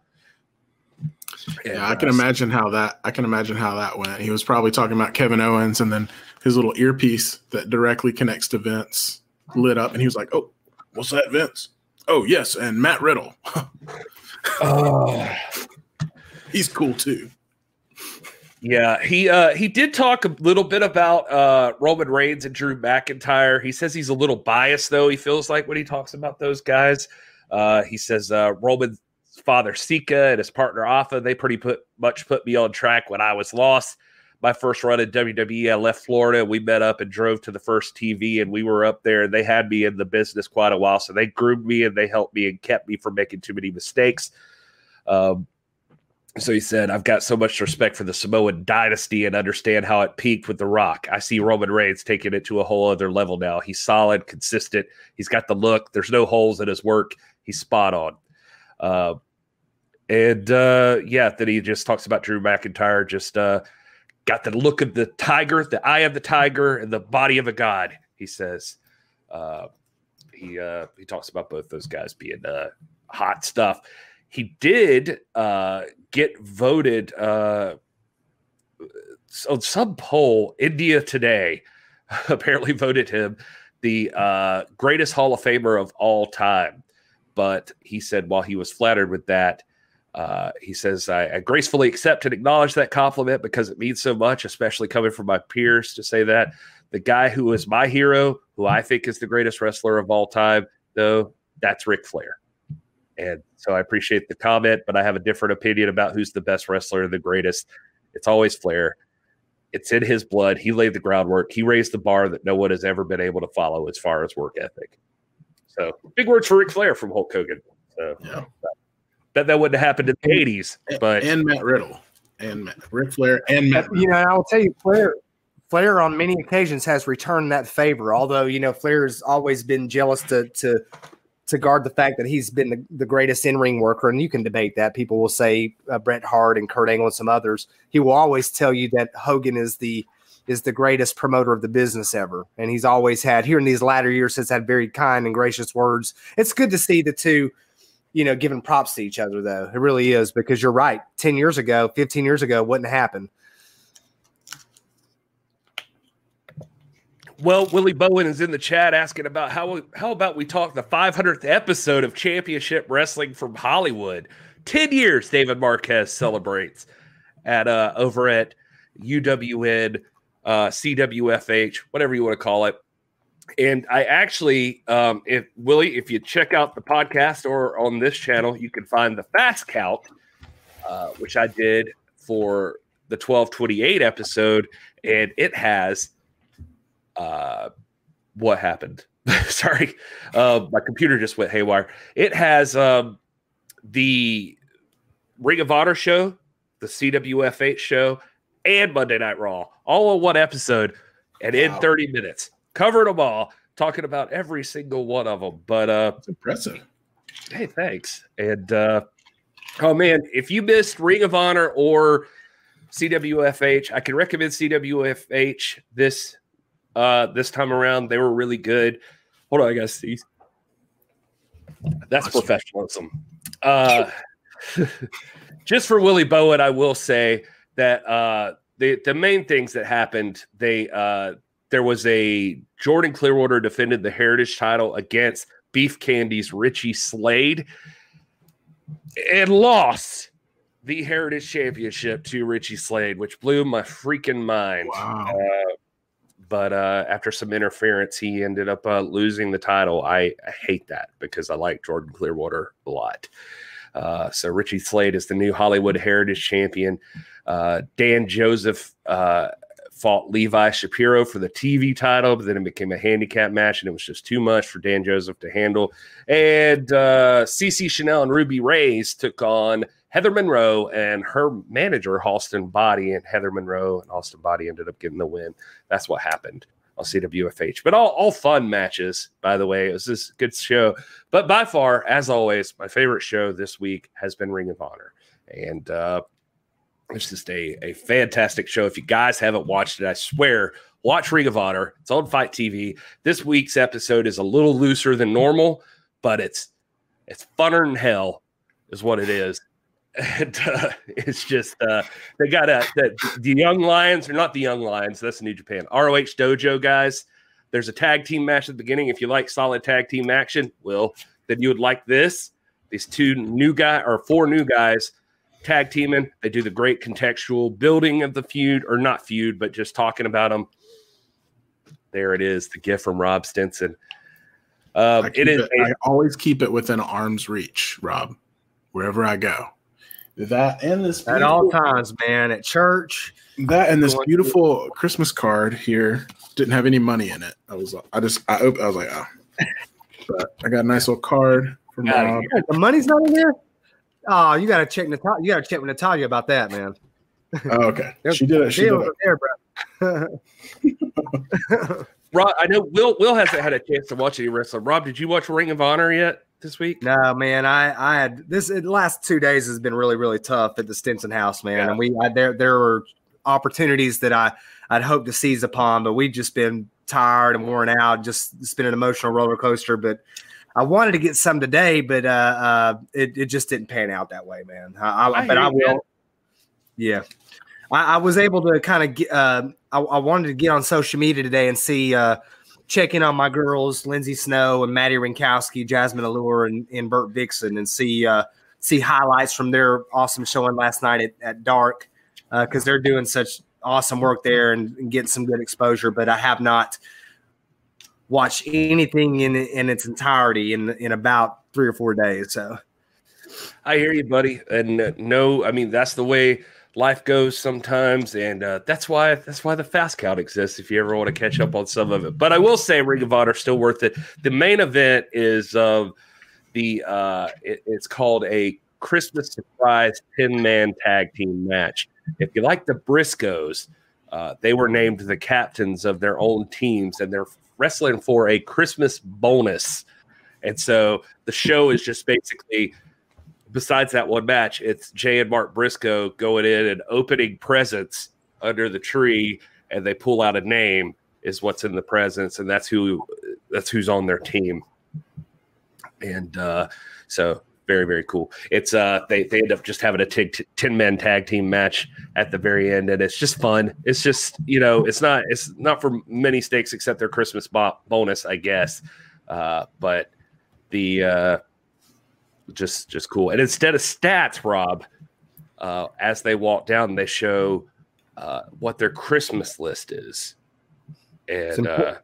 yeah, I can uh, imagine how that. I can imagine how that went. He was probably talking about Kevin Owens, and then his little earpiece that directly connects to Vince lit up, and he was like, "Oh, what's that, Vince? Oh, yes, and Matt Riddle. Oh. He's cool too." Yeah, he uh he did talk a little bit about uh Roman Reigns and Drew McIntyre. He says he's a little biased though. He feels like when he talks about those guys. Uh he says uh Roman's father Sika and his partner Afa, they pretty put much put me on track when I was lost. My first run in WWE, I left Florida. We met up and drove to the first TV, and we were up there. And they had me in the business quite a while, so they groomed me and they helped me and kept me from making too many mistakes. Um, so he said, I've got so much respect for the Samoan dynasty and understand how it peaked with The Rock. I see Roman Reigns taking it to a whole other level now. He's solid, consistent. He's got the look. There's no holes in his work. He's spot on. Uh, and uh, yeah, then he just talks about Drew McIntyre, just uh, got the look of the tiger, the eye of the tiger, and the body of a god, he says. Uh, he uh, he talks about both those guys being uh, hot stuff he did uh, get voted uh, on some poll. India Today apparently voted him the uh, greatest Hall of Famer of all time. But he said while he was flattered with that, uh, he says, I, I gracefully accept and acknowledge that compliment because it means so much, especially coming from my peers to say that. The guy who is my hero, who I think is the greatest wrestler of all time, though, that's Ric Flair. And so I appreciate the comment, but I have a different opinion about who's the best wrestler, the greatest. It's always Flair. It's in his blood. He laid the groundwork. He raised the bar that no one has ever been able to follow as far as work ethic. So big words for Ric Flair from Hulk Hogan. So Yeah. bet that wouldn't have happened in the 80s, but and Matt Riddle and Matt, Ric Flair and Matt. You know, I will tell you, Flair, Flair on many occasions has returned that favor. Although you know, Flair has always been jealous to to to guard the fact that he's been the, the greatest in ring worker, and you can debate that. People will say uh, Bret Hart and Kurt Angle and some others. He will always tell you that Hogan is the is the greatest promoter of the business ever, and he's always had here in these latter years has had very kind and gracious words. It's good to see the two you know, giving props to each other, though. It really is because you're right. 10 years ago, 15 years ago, wouldn't happen. Well, Willie Bowen is in the chat asking about how how about we talk the 500th episode of Championship Wrestling from Hollywood. 10 years David Marquez celebrates at uh over at UWN uh CWFH, whatever you want to call it. And I actually um if Willie, if you check out the podcast or on this channel, you can find the fast count uh which I did for the 1228 episode and it has uh, what happened? Sorry, uh, my computer just went haywire. It has um, the Ring of Honor show, the CWFH show, and Monday Night Raw, all in one episode, and in 30 minutes, covered them all, talking about every single one of them. But uh, It's impressive. hey, thanks. And uh, oh man, if you missed Ring of Honor or CWFH, I can recommend CWFH this uh this time around. They were really good. Hold on, I gotta see. That's professionalism. Uh just for Willie Bowen, I will say that uh the the main things that happened, they uh there was a Jordan Clearwater defended the heritage title against Beef Candy's Richie Slade and lost the Heritage Championship to Richie Slade, which blew my freaking mind. Wow. Uh, but uh, after some interference, he ended up uh, losing the title. I, I hate that because I like Jordan Clearwater a lot. Uh, so Richie Slade is the new Hollywood Heritage Champion. Uh, Dan Joseph uh, fought Levi Shapiro for the TV title, but then it became a handicap match, and it was just too much for Dan Joseph to handle. And uh, CC Chanel and Ruby Reyes took on Heather Monroe and her manager, Halston Boddy, and Heather Monroe and Halston Boddy ended up getting the win. That's what happened on CWFH. But all, all fun matches, by the way. It was this good show. But by far, as always, my favorite show this week has been Ring of Honor. And uh, it's just a, a fantastic show. If you guys haven't watched it, I swear, watch Ring of Honor. It's on FITE TV. This week's episode is a little looser than normal, but it's it's funner than hell, is what it is. And uh, it's just uh, they got a the, the young lions or not the young lions. That's the New Japan ROH Dojo guys. There's a tag team match at the beginning. If you like solid tag team action, well, then you would like this. These two new guy or four new guys tag teaming. They do the great contextual building of the feud, or not feud, but just talking about them. There it is, the gift from Rob Stinson. Um, it keep it- I always keep it within arm's reach, Rob, wherever I go. That and this At all times, man. At church, that and this Going- beautiful Christmas card here didn't have any money in it. I was I just I, op- I was like, oh. But I got a nice little card from Outta Rob. the money's not in there. Oh, you gotta check Natalia. You gotta check with Natalia about that, man. Oh, okay. She did it. She did it. over there, bro. Rob. I know Will. Will hasn't had a chance to watch any wrestling. Rob, did you watch Ring of Honor yet this week? no, man. I I had this. The last two days has been really really tough at the Stinson house, man. Yeah. And we I, there there were opportunities that I I'd hoped to seize upon, but we've just been tired and worn out. Just it's been an emotional roller coaster, but. I wanted to get some today, but uh, uh, it, it just didn't pan out that way, man. I, I, I but I will. Yeah, I, I was able to kind of get. Uh, I, I wanted to get on social media today and see, uh, check in on my girls, Lindsay Snow and Madi Wrenkowski, Jazmin Allure, and, and Vert Vixen, and see uh, see highlights from their awesome showing last night at, at Dark because they're doing such awesome work there and, and getting some good exposure. But I have not watched anything in in its entirety in in about three or four days. So I hear you, buddy. And uh, no, I mean that's the way life goes sometimes, and uh, that's why that's why the fast count exists. If you ever want to catch up on some of it, but I will say Ring of Honor still worth it. The main event is um, the uh, it- it's called a Christmas surprise ten man tag team match. If you like the Briscoes, uh, they were named the captains of their own teams, and they're wrestling for a Christmas bonus. And so the show is just basically besides that one match, it's Jay and Mark Briscoe going in and opening presents under the tree, and they pull out a name is what's in the presents, and that's who that's who's on their team. And uh, so very very cool. It's uh they they end up just having a t- 10 man tag team match at the very end, and it's just fun. It's just you know it's not it's not for many stakes except their Christmas bo- bonus, I guess. Uh, but the uh, just just cool. And instead of stats, Rob, uh, as they walk down, they show uh, what their Christmas list is, and uh,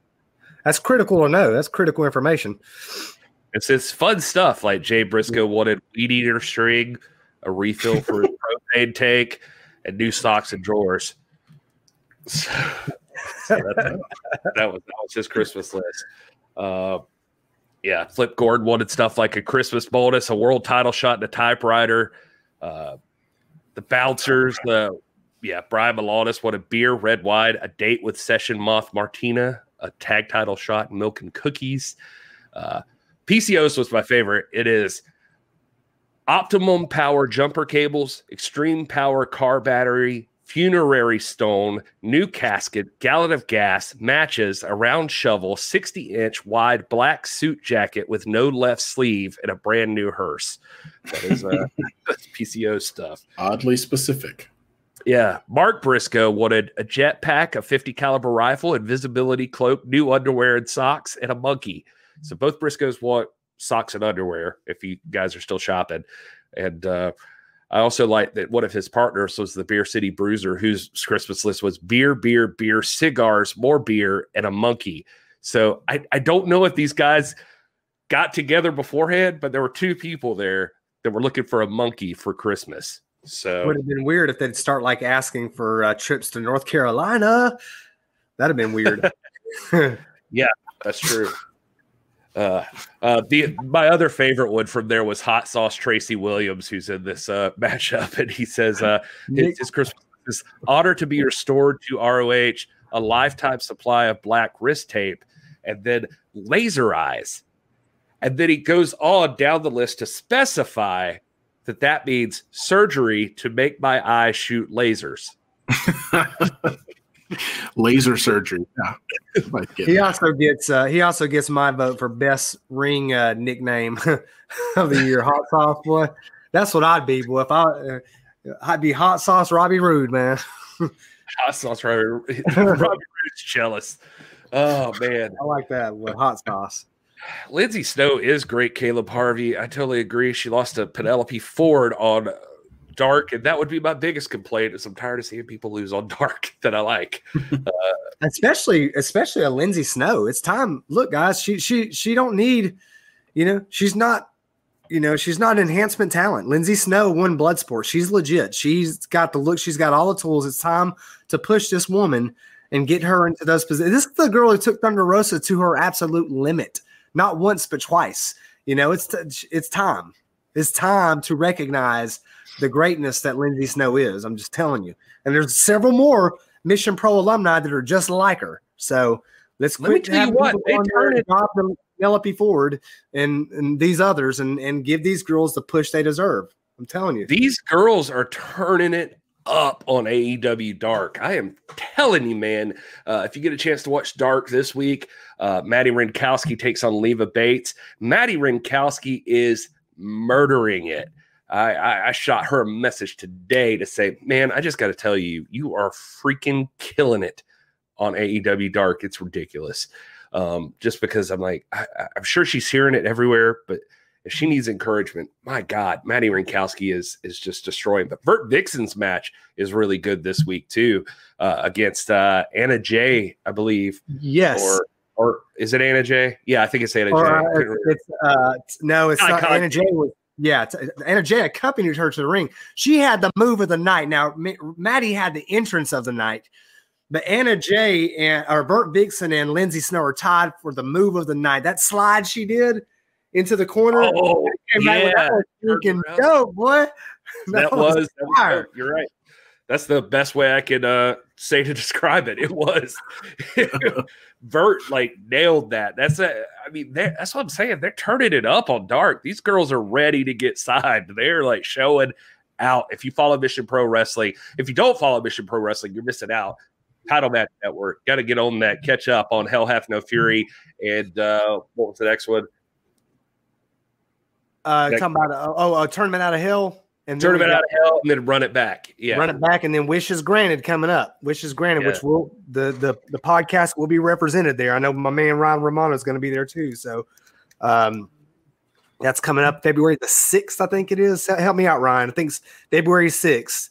That's critical to know. That's critical information. it's it's fun stuff. Like Jay Briscoe wanted weed eater string, a refill for his propane tank, and new socks and drawers. So, so that, that was that was his Christmas list. Yeah, Flip Gordon wanted stuff like a Christmas bonus, a world title shot, and a typewriter. Uh, the bouncers, the yeah, Brian Milonas wanted beer, red wine, a date with Session Moth Martina, a tag title shot, milk and cookies. Uh, PCO's was my favorite. It is optimum power jumper cables, extreme power car battery, funerary stone, new casket, gallon of gas, matches, a round shovel, 60 inch wide black suit jacket with no left sleeve, and a brand new hearse. That is uh, PCO stuff. Oddly specific. Yeah, Mark Briscoe wanted a jetpack, a 50 caliber rifle, invisibility cloak, new underwear and socks, and a monkey. So both Briscoes want socks and underwear if you guys are still shopping. And uh, I also like that one of his partners was the Beer City Bruiser, whose Christmas list was beer, beer, beer, cigars, more beer, and a monkey. So I, I don't know if these guys got together beforehand, but there were two people there that were looking for a monkey for Christmas. So it Would have been weird if they'd start like asking for uh, trips to North Carolina. That'd have been weird. Yeah, that's true. Uh, uh, the my other favorite one from there was Hot Sauce Tracy Williams, who's in this uh, matchup, and he says uh, his, his Christmas is honor to be restored to ROH, a lifetime supply of black wrist tape, and then laser eyes, and then he goes on down the list to specify that that means surgery to make my eyes shoot lasers. Laser surgery. Yeah. He also gets uh, he also gets my vote for best ring uh, nickname of the year. Hot sauce boy. That's what I'd be, boy. If I uh, I'd be hot sauce Robbie Roode, man. Hot Sauce Robbie, Robbie Roode's jealous. Oh man. I like that. with Hot sauce. Lindsay Snow is great, Caleb Harvey. I totally agree. She lost to Penelope Ford on Dark, and that would be my biggest complaint. Is I'm tired of seeing people lose on Dark that I like. Uh, especially especially a Lindsay Snow. It's time. Look, guys, she she she don't need, you know, she's not, you know, she's not enhancement talent. Lindsay Snow won Bloodsport. She's legit. She's got the look. She's got all the tools. It's time to push this woman and get her into those positions. This is the girl who took Thunder Rosa to her absolute limit, not once but twice. You know, it's t- it's time. It's time to recognize the greatness that Lindsay Snow is. I'm just telling you. And there's several more Mission Pro alumni that are just like her. So let's Let me tell you what, they turn rob them- Penelope Ford and, and these others and, and give these girls the push they deserve. I'm telling you. These girls are turning it up on AEW Dark. I am telling you, man. Uh, if you get a chance to watch Dark this week, uh, Madi Wrenkowski takes on Leva Bates. Madi Wrenkowski is murdering it. I, I, I shot her a message today to say, man, I just got to tell you, you are freaking killing it on AEW Dark. It's ridiculous. Um, just because I'm like, I, I'm sure she's hearing it everywhere, but if she needs encouragement, my God, Madi Wrenkowski is is just destroying. But Vert Vixen's match is really good this week too, uh, against uh, Anna Jay, I believe, Yes. or or is it Anna Jay? Yeah, I think it's Anna Or, Jay. Uh, it's, it's, uh, no, it's not. Anna Jay was. Yeah, it's- Anna Jay accompanied her to the ring. She had the move of the night. Now, Ma- Maddie had the entrance of the night, but Anna Jay and or Vert Vixen and Lindsay Snow are tied for the move of the night. That slide she did into the corner. Oh, came back with yeah, that was freaking dope, boy. that was, that was fire. dope. You're right. That's the best way I could uh, say to describe it. It was Vert like nailed that. That's a. I mean, that's what I'm saying. They're turning it up on Dark. These girls are ready to get signed. They're like showing out. If you follow Mission Pro Wrestling, if you don't follow Mission Pro Wrestling, you're missing out. Title Match Network. Got to get on that. Catch up on Hell Hath No Fury. And uh, what was the next one? Uh, Yeah. talking about uh, oh, a tournament out of hell, and we got out of hell and then run it back. Yeah. run it back, and then wishes granted coming up. Wishes granted, Yeah. which will the the the podcast will be represented there. I know my man Ryan Romano is going to be there too. So, um, that's coming up February the sixth, I think it is. Help me out, Ryan. I think it's February sixth.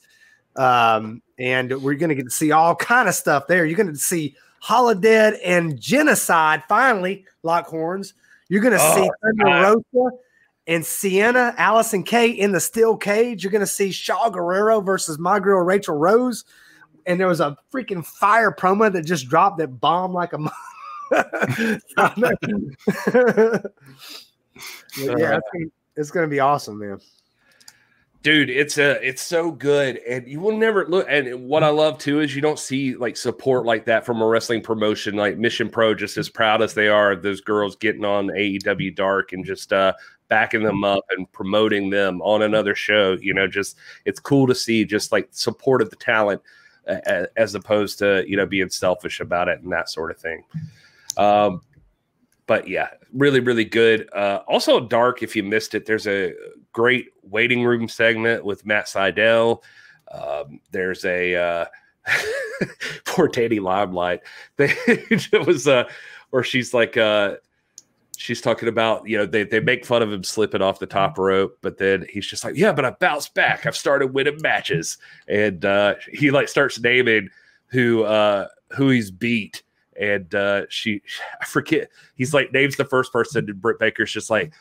Um, and we're going to get to see all kind of stuff there. You're going to see Holidead and Jennacide finally lock horns. You're going to Oh, see Thunder Rosa and Sienna, Allysin Kay in the steel cage. You're going to see Shaul Guerrero versus my girl Rachel Rose. And there was a freaking fire promo that just dropped that bomb like a. yeah, it's it's gonna be awesome, man. dude it's a it's so good and you will never look and what i love too is you don't see like support like that from a wrestling promotion like mission pro just as proud as they are of those girls getting on aew dark and just uh backing them up and promoting them on another show you know just it's cool to see just like support of the talent uh, as opposed to you know being selfish about it and that sort of thing um but yeah, really, really good. Uh, also, Dark, if you missed it, there's a great waiting room segment with Matt Sydal. Um, there's a uh, poor Danny Limelight. They, it was uh, where she's like, uh, she's talking about, you know, they, they make fun of him slipping off the top rope, but then he's just like, yeah, but I bounced back. I've started winning matches. And uh, he like starts naming who uh, who he's beat. And uh she I forget he's like names the first person and Britt Baker's just like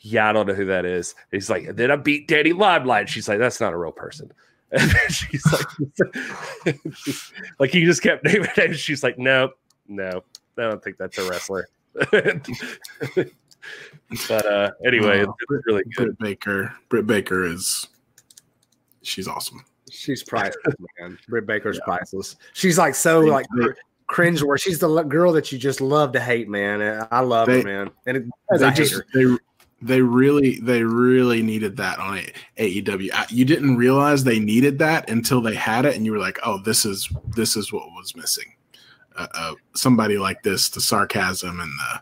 yeah I don't know who that is. He's like and then I beat Danny Limelight. She's like that's not a real person. And she's like like he just kept naming names. She's like no no I don't think that's a wrestler but uh anyway Oh, it's really good Britt Baker. Britt Baker is she's awesome. She's priceless, man. Britt Baker's priceless. She's like so like They- cringe where she's the girl that you just love to hate, man. I love They- her, man. And it, they I just her. they they really they really needed that on AEW. I- You didn't realize they needed that until they had it, and you were like, "Oh, this is this is what was missing." Uh, uh, somebody like this, the sarcasm and the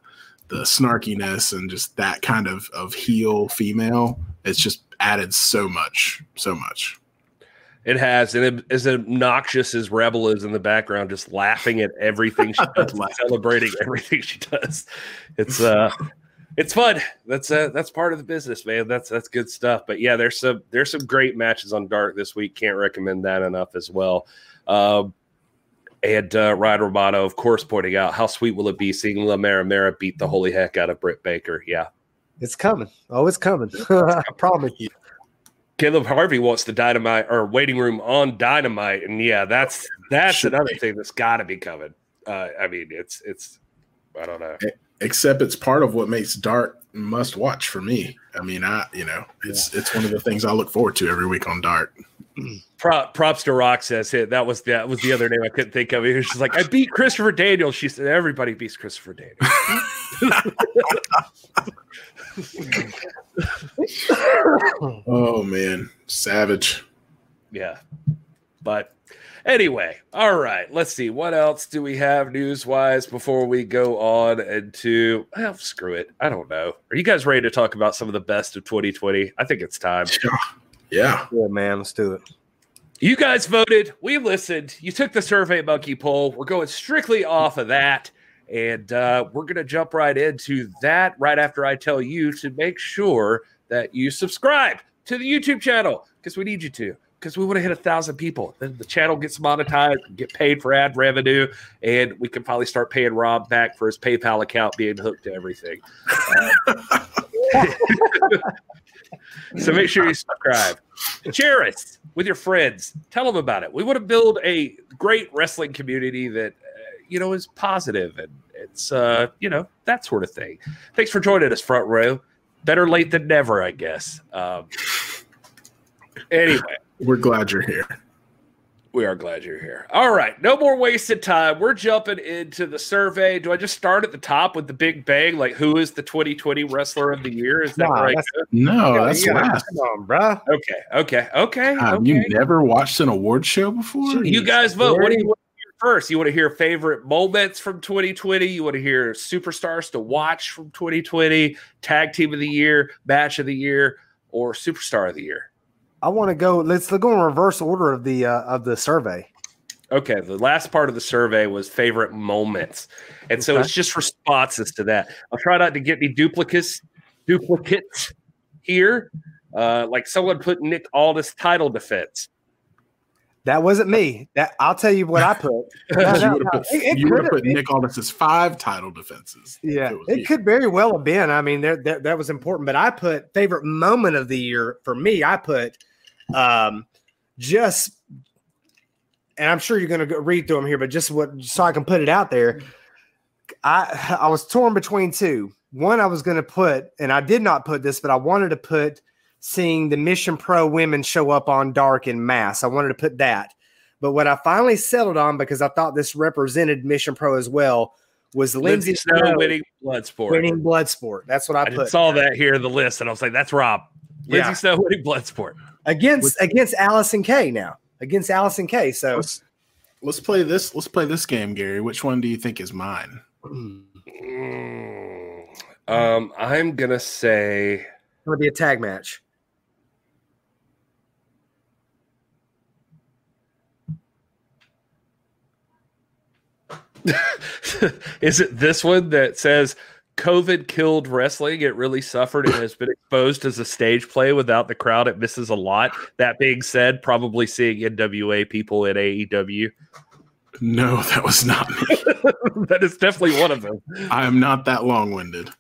the snarkiness, and just that kind of of heel female. It's just added so much, so much. It has, and it, as obnoxious as Rebel is in the background, just laughing at everything she does, celebrating everything she does. It's uh, it's fun. That's uh, that's part of the business, man. That's that's good stuff. But yeah, there's some there's some great matches on Dark this week. Can't recommend that enough as well. Um, and uh, Ryan Romano, of course, pointing out how sweet will it be seeing La Mera Mera beat the holy heck out of Britt Baker. Yeah, It's coming. Oh, it's coming. I promise you. Caleb Harvey wants the dynamite or waiting room on dynamite, and yeah, that's that's Should another be. thing that's got to be coming. Uh, I mean, it's it's I don't know. Except it's part of what makes Dark must watch for me. I mean, I you know, it's it's one of the things I look forward to every week on Dark. Pro, props to Rock says it. That was that was the other name I couldn't think of. He was just like, I beat Christopher Daniel. She said everybody beats Christopher Daniel. Oh man, savage. Yeah. But anyway, all right. Let's see. What else do we have news wise before we go on into well, screw it. I don't know. Are you guys ready to talk about some of the best of 2020? I think it's time. Yeah. Yeah, man. Let's do it. You guys voted. We listened. You took the survey monkey poll. We're going strictly off of that. And uh, we're going to jump right into that right after I tell you to make sure that you subscribe to the YouTube channel because we need you to. Because we want to hit a thousand people. Then the channel gets monetized, get paid for ad revenue, and we can finally start paying Rob back for his PayPal account being hooked to everything. Uh, so make sure you subscribe. Share us with your friends. Tell them about it. We want to build a great wrestling community that uh, you know is positive and it's uh, you know that sort of thing. Thanks for joining us, front row. Better late than never, I guess. Um, anyway, We're glad you're here. We are glad you're here. All right, no more wasted time. We're jumping into the survey. Do I just start at the top with the big bang? Like, who is the 2020 wrestler of the year? Is that Nah, right? that's- No, Yeah, that's you last. Come on, bruh. Okay, okay, okay. Have okay. you never watched an award show before? You guys vote. What do you want to hear first? You want to hear favorite moments from 2020? You want to hear superstars to watch from 2020? Tag team of the year, match of the year, or superstar of the year? I want to go. Let's go in reverse order of the uh, of the survey. Okay, the last part of the survey was favorite moments, and so Okay. it's just responses to that. I'll try not to get any duplicates, duplicates here. Uh, like someone put Nick Aldis title defense. That wasn't me. That I'll tell you what I put. No, you would have put, It- it you would have put. Nick Aldis's five title defenses. Yeah, was it could very well have been. I mean, there, there, that was important. But I put favorite moment of the year for me. I put um, just, and I'm sure you're going to read through them here, but just what so I can put it out there. I I was torn between two. One I was going to put, and I did not put this, but I wanted to put seeing the Mission Pro women show up on Dark in mass. I wanted to put that. But what I finally settled on, because I thought this represented Mission Pro as well, was Lindsay, Lindsay Snow Snow winning Bloodsport. winning Bloodsport. That's what I, I put saw that here in the list, and I was like, "That's Rob." Lindsay Yeah. Snow winning Bloodsport. Against against Allysin Kay now against Allysin Kay. So Let's let's play this. Let's play this game, Gary. Which one do you think is mine? Mm, um, I'm gonna say it'll be a tag match. Is it this one that says COVID killed wrestling? It really suffered and has been exposed as a stage play without the crowd. It misses a lot. That being said, probably seeing NWA people at AEW. No, that was not me. that is definitely one of them. I am not that long winded.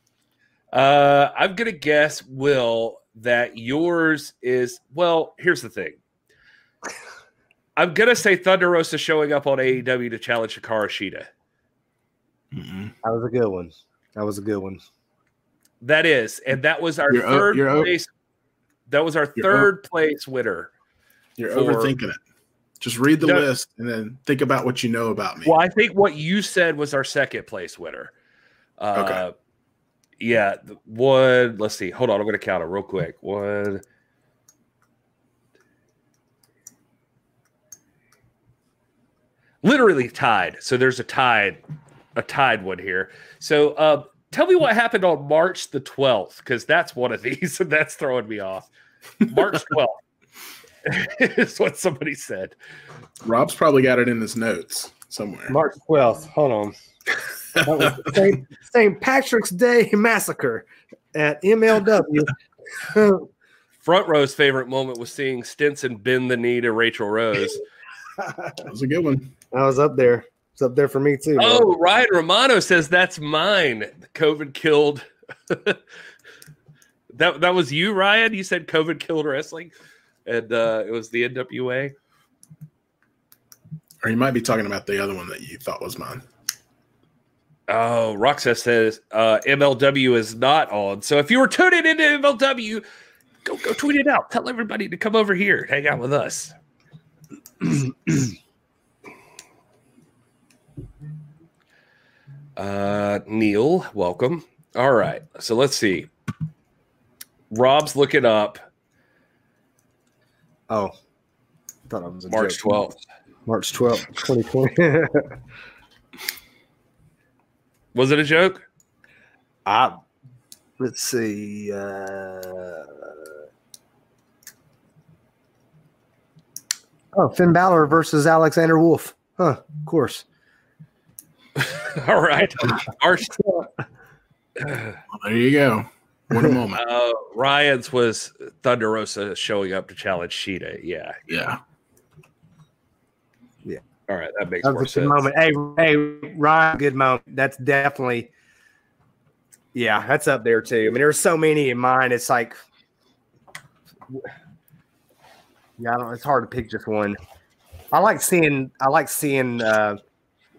Uh, I'm gonna guess, Will, that yours is well. Here's the thing. I'm gonna say Thunder Rosa showing up on AEW to challenge Hikaru Shida. Mm-mm. That was a good one. That was a good one. That is, and that was our You're 3rd you're o- place. That was our You're o- third place winner. You're For- overthinking it. Just read the No. list and then think about what you know about me. Well, I think what you said was our second place winner. Uh, Okay. Yeah. the One. Let's see. Hold on. I'm going to count it real quick. One. Literally tied. So there's a tied, a tied one here. So uh, tell me what happened on March the 12th, because that's one of these, and that's throwing me off. March 12th is what somebody said. Rob's probably got it in his notes somewhere. March twelfth. Hold on. That was the St. St. Patrick's Day massacre at MLW. Front row's favorite moment was seeing Stinson bend the knee to Rachel Rose. That was a good one. I was up there. It's up there for me too. man. oh, Ryan Romano says that's mine. COVID killed. that that was you, Ryan. You said COVID killed wrestling, and uh, it was the NWA. Or you might be talking about the other one that you thought was mine. Oh, Roxas says uh, MLW is not on. So if you were tuning into MLW, go go tweet it out. Tell everybody to come over here, hang out with us. uh, Neil, welcome. All right, so let's see. Rob's looking up Oh, thought I was a March joke. twelfth. March twelfth, twenty twenty. Was it a joke? I let's see. Uh, oh, Finn Balor versus Alexander Wolfe. Huh? Of course. All right, March. Well, there you go. What a moment. Uh, Ryan's was Thunder Rosa showing up to challenge Shida. Yeah. Yeah. Yeah. All right, that makes That more a sense. good moment. Hey, hey, Ryan, good moment. That's definitely, yeah, that's up there too. I mean, there's so many in mine. It's like, yeah, I don't. It's hard to pick just one. I like seeing. I like seeing uh,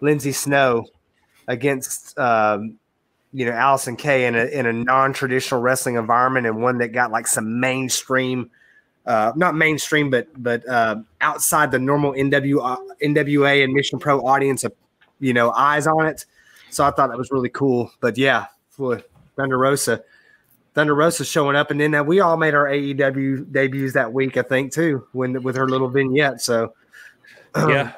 Lindsay Snow against, um, you know, Allysin Kay in a in a non traditional wrestling environment and one that got like some mainstream. Uh, not mainstream, but but uh, outside the normal NW, uh, NWA and Mission Pro audience of you know eyes on it. So I thought that was really cool. But yeah, for Thunder Rosa, Thunder Rosa showing up, and then uh, we all made our AEW debuts that week, I think too, when with her little vignette. So yeah.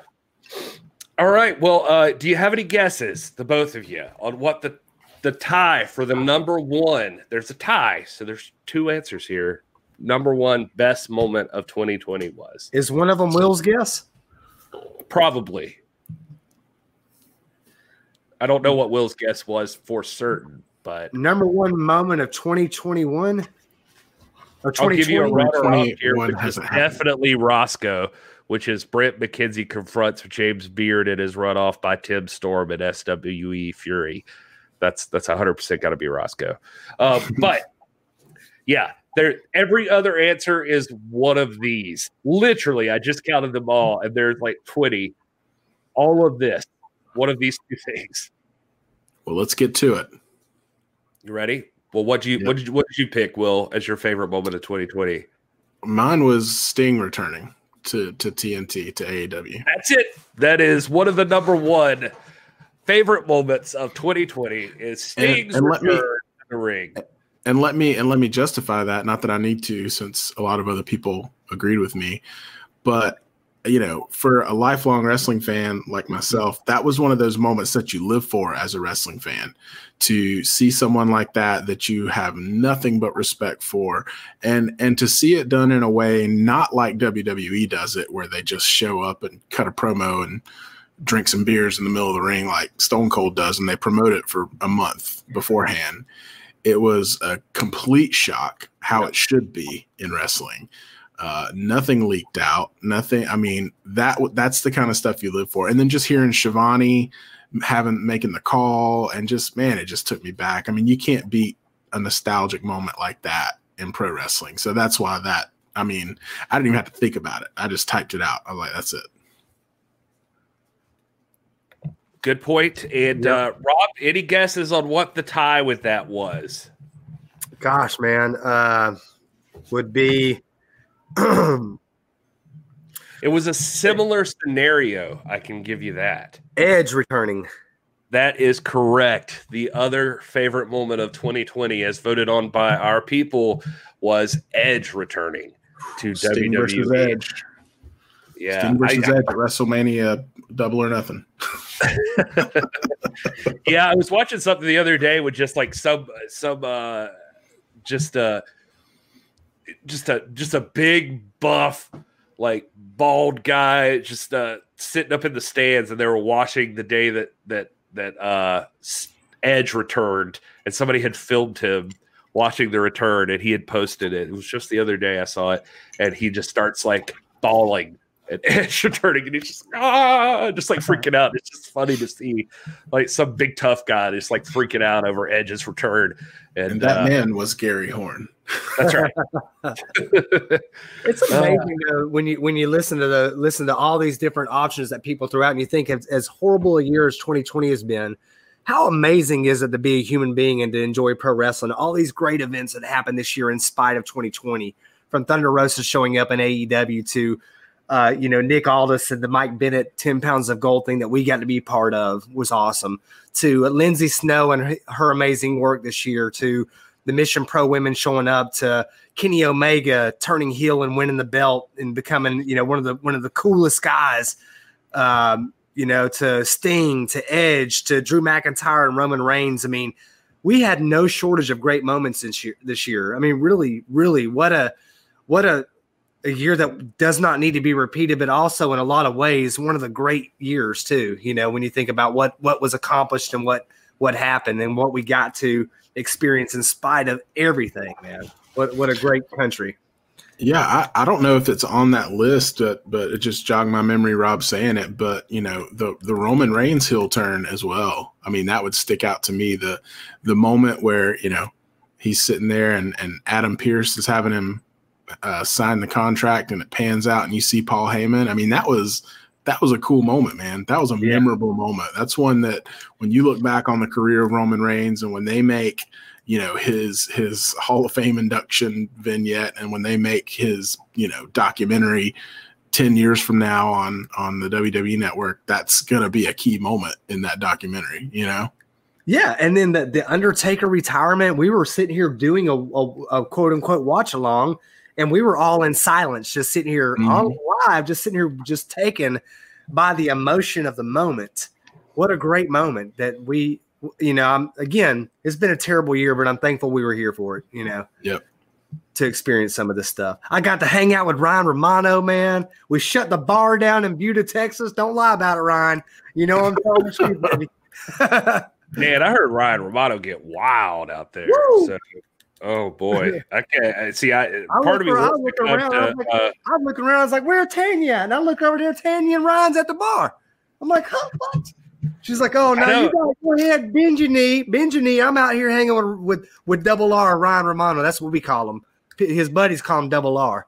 All right. Well, uh, do you have any guesses, the both of you, on what the the tie for the number one? There's a tie, so there's two answers here. Number one best moment of 2020 was Is one of them Will's guess? probably. I don't know what Will's guess was for certain, but Number one moment of 2021 or I'll give you a 2020? runner up here, 21 is happened. definitely Roscoe, which is Brent McKenzie confronts James Beard and is run off by Tim Storm and SWE Fury. That's that's 100 percent got to be Roscoe. Uh, but yeah, there. Every other answer is one of these. Literally, I just counted them all, and there's like 20. All of this, one of these two things. Well, let's get to it. You ready? Well, what you Yep. what did you what did you pick, Will, as your favorite moment of 2020? Mine was Sting returning to to TNT to AEW. That's it. That is one of the number one favorite moments of 2020 is Sting's and let return me- to the ring. and let me and let me justify that not that i need to since a lot of other people agreed with me but you know for a lifelong wrestling fan like myself that was one of those moments that you live for as a wrestling fan to see someone like that that you have nothing but respect for and and to see it done in a way not like WWE does it where they just show up and cut a promo and drink some beers in the middle of the ring like Stone Cold does and they promote it for a month beforehand it was a complete shock how it should be in wrestling. Uh, nothing leaked out. Nothing. I mean that that's the kind of stuff you live for. And then just hearing Schiavone having making the call and just man, it just took me back. I mean, you can't beat a nostalgic moment like that in pro wrestling. So that's why that. I mean, I didn't even have to think about it. I just typed it out. I was like, that's it. Good point. And uh, Rob, any guesses on what the tie with that was? Gosh, man, uh, would be It was a similar scenario. I can give you that. Edge returning. That is correct. The other favorite moment of 2020, as voted on by our people, was Edge returning to Sting versus WWE. Edge. Yeah, Sting versus I- Edge at WrestleMania, double or nothing. yeah, I was watching something the other day with just like some some uh just uh just a just a big buff like bald guy just uh sitting up in the stands and they were watching the day that that that uh Edge returned and somebody had filmed him watching the return and he had posted it. It was just the other day I saw it and he just starts like bawling at Edge returning and he's just ah just like freaking out. It's just funny to see like some big tough guy just like freaking out over Edge's return. And, And that uh, man was Gary Horn. that's right. It's amazing though, when you when you listen to the listen to all these different options that people throw out, and you think as, as horrible a year as 2020 has been, how amazing is it to be a human being and to enjoy pro wrestling? All these great events that happened this year in spite of 2020, from Thunder Rosa showing up in AEW to uh, you know Nick Aldis and the Mike Bennett 10 pounds of gold thing that we got to be part of was awesome. To Lindsay Snow and her, her amazing work this year. To the Mission Pro women showing up. To Kenny Omega turning heel and winning the belt and becoming, you know, one of the one of the coolest guys. Um, you know, to Sting, to Edge, to Drew McIntyre and Roman Reigns. I mean, we had no shortage of great moments this year. This year, I mean, really, really, what a what a a year that does not need to be repeated, but also in a lot of ways one of the great years too. You know, when you think about what what was accomplished and what what happened and what we got to experience in spite of everything, man. What what a great country. Yeah, I, I don't know if it's on that list, but but it just jogged my memory. Rob saying it, but you know the the Roman Reigns heel turn as well. I mean, that would stick out to me. The the moment where you know he's sitting there and and Adam Pearce is having him uh, sign the contract, and it pans out, and you see Paul Heyman. I mean, that was that was a cool moment, man. That was a Yeah. memorable moment. That's one that when you look back on the career of Roman Reigns and when they make you know his his Hall of Fame induction vignette, and when they make his you know documentary ten years from now on on the WWE network, that's gonna be a key moment in that documentary. You know, Yeah, and then the, the Undertaker retirement, we were sitting here doing a, a, a quote unquote watch along, and we were all in silence, just sitting here mm-hmm. on live, just sitting here, just taken by the emotion of the moment. What a great moment that we, you know, I'm again, it's been a terrible year, but I'm thankful we were here for it, you know. Yep. To experience some of this stuff. I got to hang out with Ryan Romano, man. We shut the bar down in Buda, Texas. Don't lie about it, Ryan. You know I'm telling the truth, baby. Man, I heard Ryan Romano get wild out there. Woo! So, oh boy, I can't see. I I part of me around- I to look around, I'm like- uh, I'm looking around. I was like, "Where Tanya?" And I look over there. Tanya and Ryan's at the bar. I'm like, "Huh? What?" She's like, "Oh, I no, you guys go ahead, Benjani, Benjani. I'm out here hanging with with, with Double R, Ryan Romano. That's what we call him. His buddies call him Double R.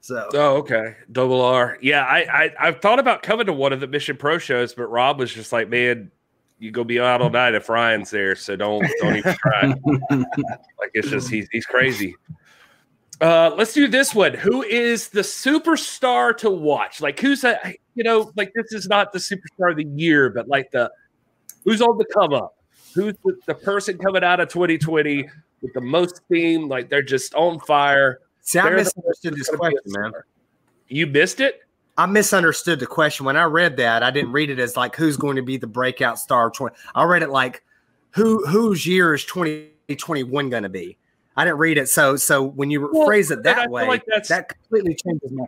So Oh, okay. Double R. Yeah, I, I I've thought about coming to one of the Mission Pro shows, but Rob was just like, "Man, you go be out all night if Ryan's there, so don't don't even try." like it's just he's he's crazy. Uh, let's do this one. Who is the superstar to watch? Like, who's a you know, like this is not the superstar of the year, but like the who's on the come up? Who's the, the person coming out of 2020 with the most steam? Like they're just on fire. see, I misunderstood this Gonna be a question, man. You missed it. I misunderstood the question when I read that. I didn't read it as like who's going to be the breakout star. of 20. I read it like who whose year is 2021 going to be. I didn't read it so so when you Well, phrase it and I that feel way, like that's- that completely changes my.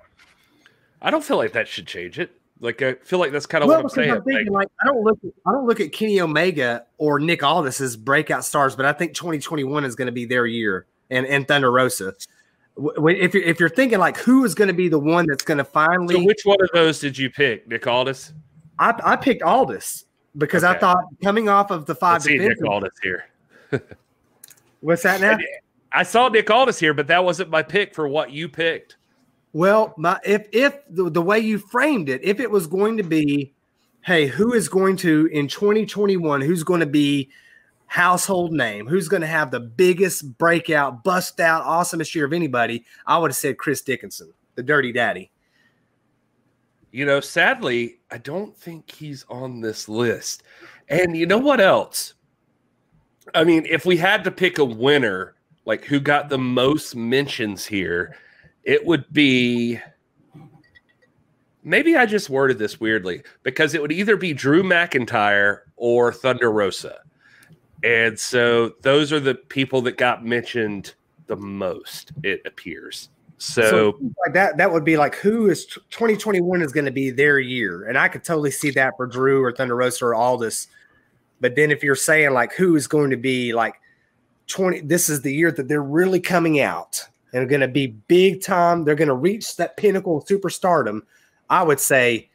I don't feel like that should change it. Like I feel like that's kind of Well, what I'm because saying. I'm thinking Like, like I don't look at, I don't look at Kenny Omega or Nick Aldis as breakout stars, but I think 2021 is going to be their year and and Thunder Rosa. If you're if you're thinking like who is going to be the one that's going to finally, so which one of those did you pick, Nick Aldis? I, I picked Aldis because I thought coming off of the 5 Let's see Nick Aldis here. what's that now? I saw Nick Aldis here, but that wasn't my pick for what you picked. Well, my if if the, the way you framed it, if it was going to be, hey, who is going to in 2021, who's going to be household name, who's going to have the biggest breakout, bust out, awesomest year of anybody, I would have said Chris Dickinson, the Dirty Daddy. You know, sadly, I don't think he's on this list. And you know what else? I mean, if we had to pick a winner, like who got the most mentions here, it would be maybe I just worded this weirdly because it would either be Drew McIntyre or Thunder Rosa. And so those are the people that got mentioned the most, it appears. So, like that, that would be like who is 2021 is going to be their year, and I could totally see that for Drew or Thunder Rosa or Aldis. But then if you're saying like who is going to be like 20, this is the year that they're really coming out and are going to be big time. They're going to reach that pinnacle of superstardom. I would say,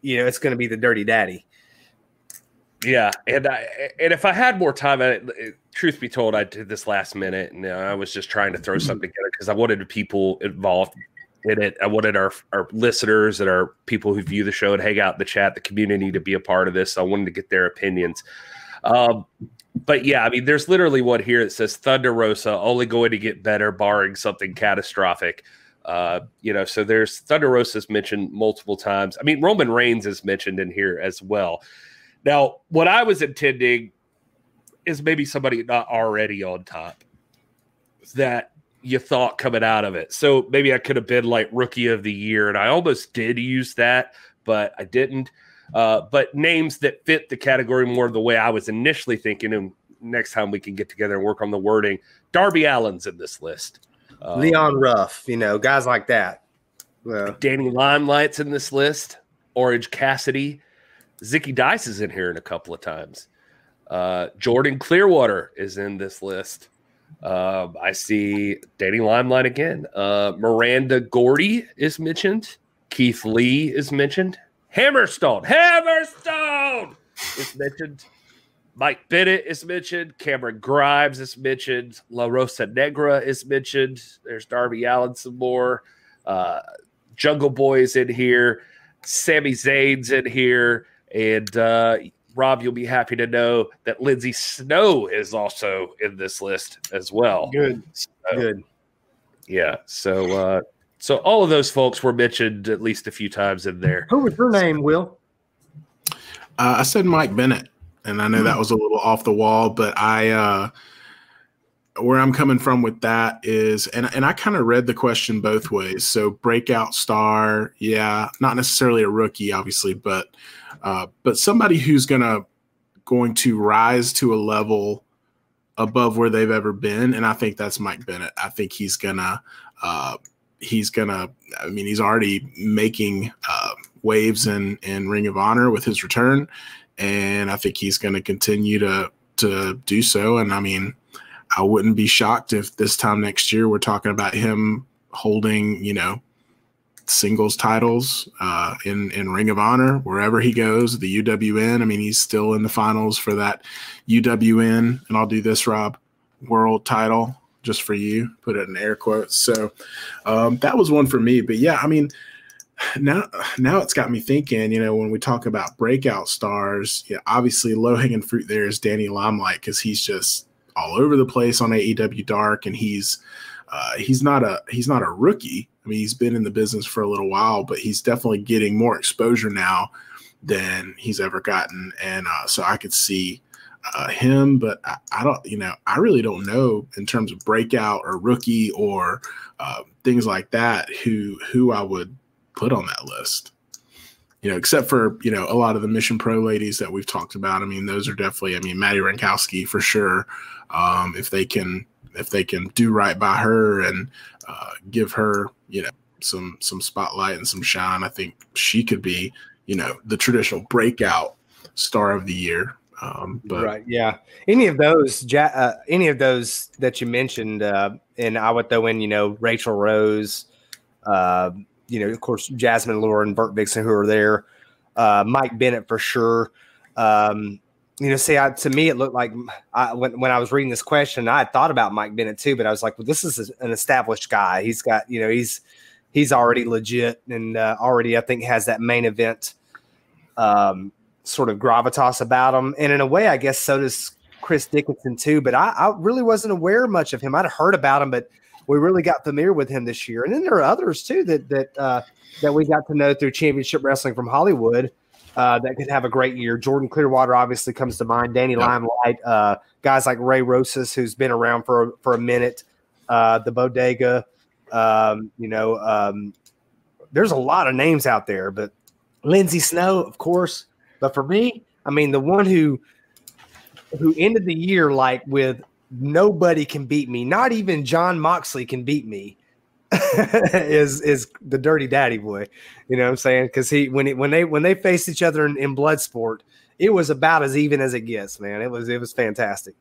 you know, it's going to be the Dirty Daddy. Yeah, and I and if I had more time, I, truth be told, I did this last minute, and uh, I was just trying to throw something together because I wanted people involved in it. I wanted our our listeners and our people who view the show and hang out in the chat, the community, to be a part of this. So I wanted to get their opinions. Um, but yeah, I mean, there's literally one here that says Thunder Rosa only going to get better, barring something catastrophic. Uh, you know, so there's Thunder Rosa's mentioned multiple times. I mean, Roman Reigns is mentioned in here as well. Now, what I was intending is maybe somebody not already on top that you thought coming out of it. So maybe I could have been like rookie of the year, and I almost did use that, but I didn't. Uh, but names that fit the category more the way I was initially thinking, and next time we can get together and work on the wording. Darby Allin's in this list. Uh, Leon Ruff, you know, guys like that. Well, Danny Limelight's in this list. Orange Cassidy. Zicky Dice is in here in a couple of times. Uh, Jordan Clearwater is in this list. Um, I see Danny Limelight again. Uh, Miranda Gordy is mentioned. Keith Lee is mentioned. Hammerstone. Hammerstone is mentioned. Mike Bennett is mentioned. Cameron Grimes is mentioned. La Rosa Negra is mentioned. There's Darby Allin some more. Uh, Jungle Boy is in here. Sami Zayn's in here. And uh, Rob, you'll be happy to know that Lindsay Snow is also in this list as well. good, So, good. Yeah. So, uh, so all of those folks were mentioned at least a few times in there. Who was your name, Will? Uh, I said Mike Bennett, and I know that was a little off the wall, but I uh, where I'm coming from with that is, and and I kind of read the question both ways. So breakout star, yeah, not necessarily a rookie, obviously, but uh, but somebody who's gonna going to rise to a level above where they've ever been, and I think that's Mike Bennett. I think he's gonna uh, he's gonna. I mean, he's already making uh, waves in in Ring of Honor with his return, and I think he's to continue to to do so. And I mean, I wouldn't be shocked if this time next year we're talking about him holding, you know, singles titles uh, in in Ring of Honor wherever he goes. The UWN. I mean, he's still in the finals for that UWN, and I'll do this, Rob, world title just for you. Put it in air quotes. So um, that was one for me. But yeah, I mean. Now, now it's got me thinking. You know, when we talk about breakout stars, yeah, obviously low hanging fruit there is Danny Limelight because he's just all over the place on AEW Dark, and he's uh, he's not a he's not a rookie. I mean, he's been in the business for a little while, but he's definitely getting more exposure now than he's ever gotten, and uh, so I could see uh, him. But I, I, don't, you know, I really don't know in terms of breakout or rookie or uh, things like that who who I would put on that list. You know, except for you know a lot of the Mission Pro ladies that we've talked about. I mean, those are definitely. I mean, Madi Wrenkowski for sure. Um, if they can if they can do right by her and uh, give her you know some some spotlight and some shine, I think she could be you know the traditional breakout star of the year. Um, but right, yeah, any of those, uh, any of those that you mentioned, uh, and I would throw in, you know, Rachel Rose, uh, you know, of course, Jazmin Allure and Vert Vixen who are there, uh, Mike Bennett for sure. Um, you know, see, I, to me, it looked like I, when, when I was reading this question, I had thought about Mike Bennett too, but I was like, well, this is an established guy. He's got, you know, he's he's already legit and uh, already, I think, has that main event um, sort of gravitas about him. And in a way, I guess so does Chris Dickinson too. But I, I really wasn't aware much of him. I'd heard about him, but we really got familiar with him this year. And then there are others too that that uh, that we got to know through Championship Wrestling from Hollywood uh, that could have a great year. Jordan Clearwater obviously comes to mind. Danny yep. Limelight, uh, guys like Ray Rosas, who's been around for for a minute. Uh, the Bodega, um, you know, um, there's a lot of names out there, but Lindsay Snow, of course. But for me, I mean, the one who who ended the year like with nobody can beat me, not even Jon Moxley can beat me. is is the dirty daddy boy. You know what I'm saying? Because he when he, when they when they faced each other in, in Bloodsport, it was about as even as it gets, man. It was it was fantastic.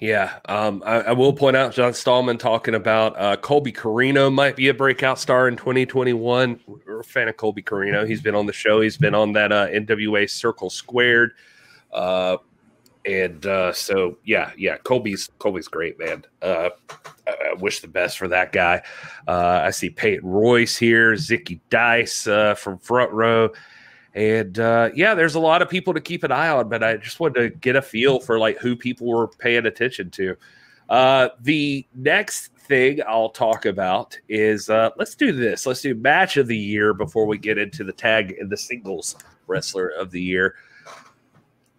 Yeah, um, I, I, will point out John Stallman talking about uh, Colby Corino might be a breakout star in 2021. We're a fan of Colby Corino. He's been on the show. He's been on that uh, NWA Circle Squared. Uh, and uh, so yeah, yeah, Colby's Colby's great, man. Uh, I, I, wish the best for that guy. Uh, I see Peyton Royce here, Zicky Dice uh, from Front Row, and uh, yeah, there's a lot of people to keep an eye on. But I just wanted to get a feel for like who people were paying attention to. Uh, the next thing I'll talk about is let's do this. Let's do match of the year before we get into the tag and the singles wrestler of the year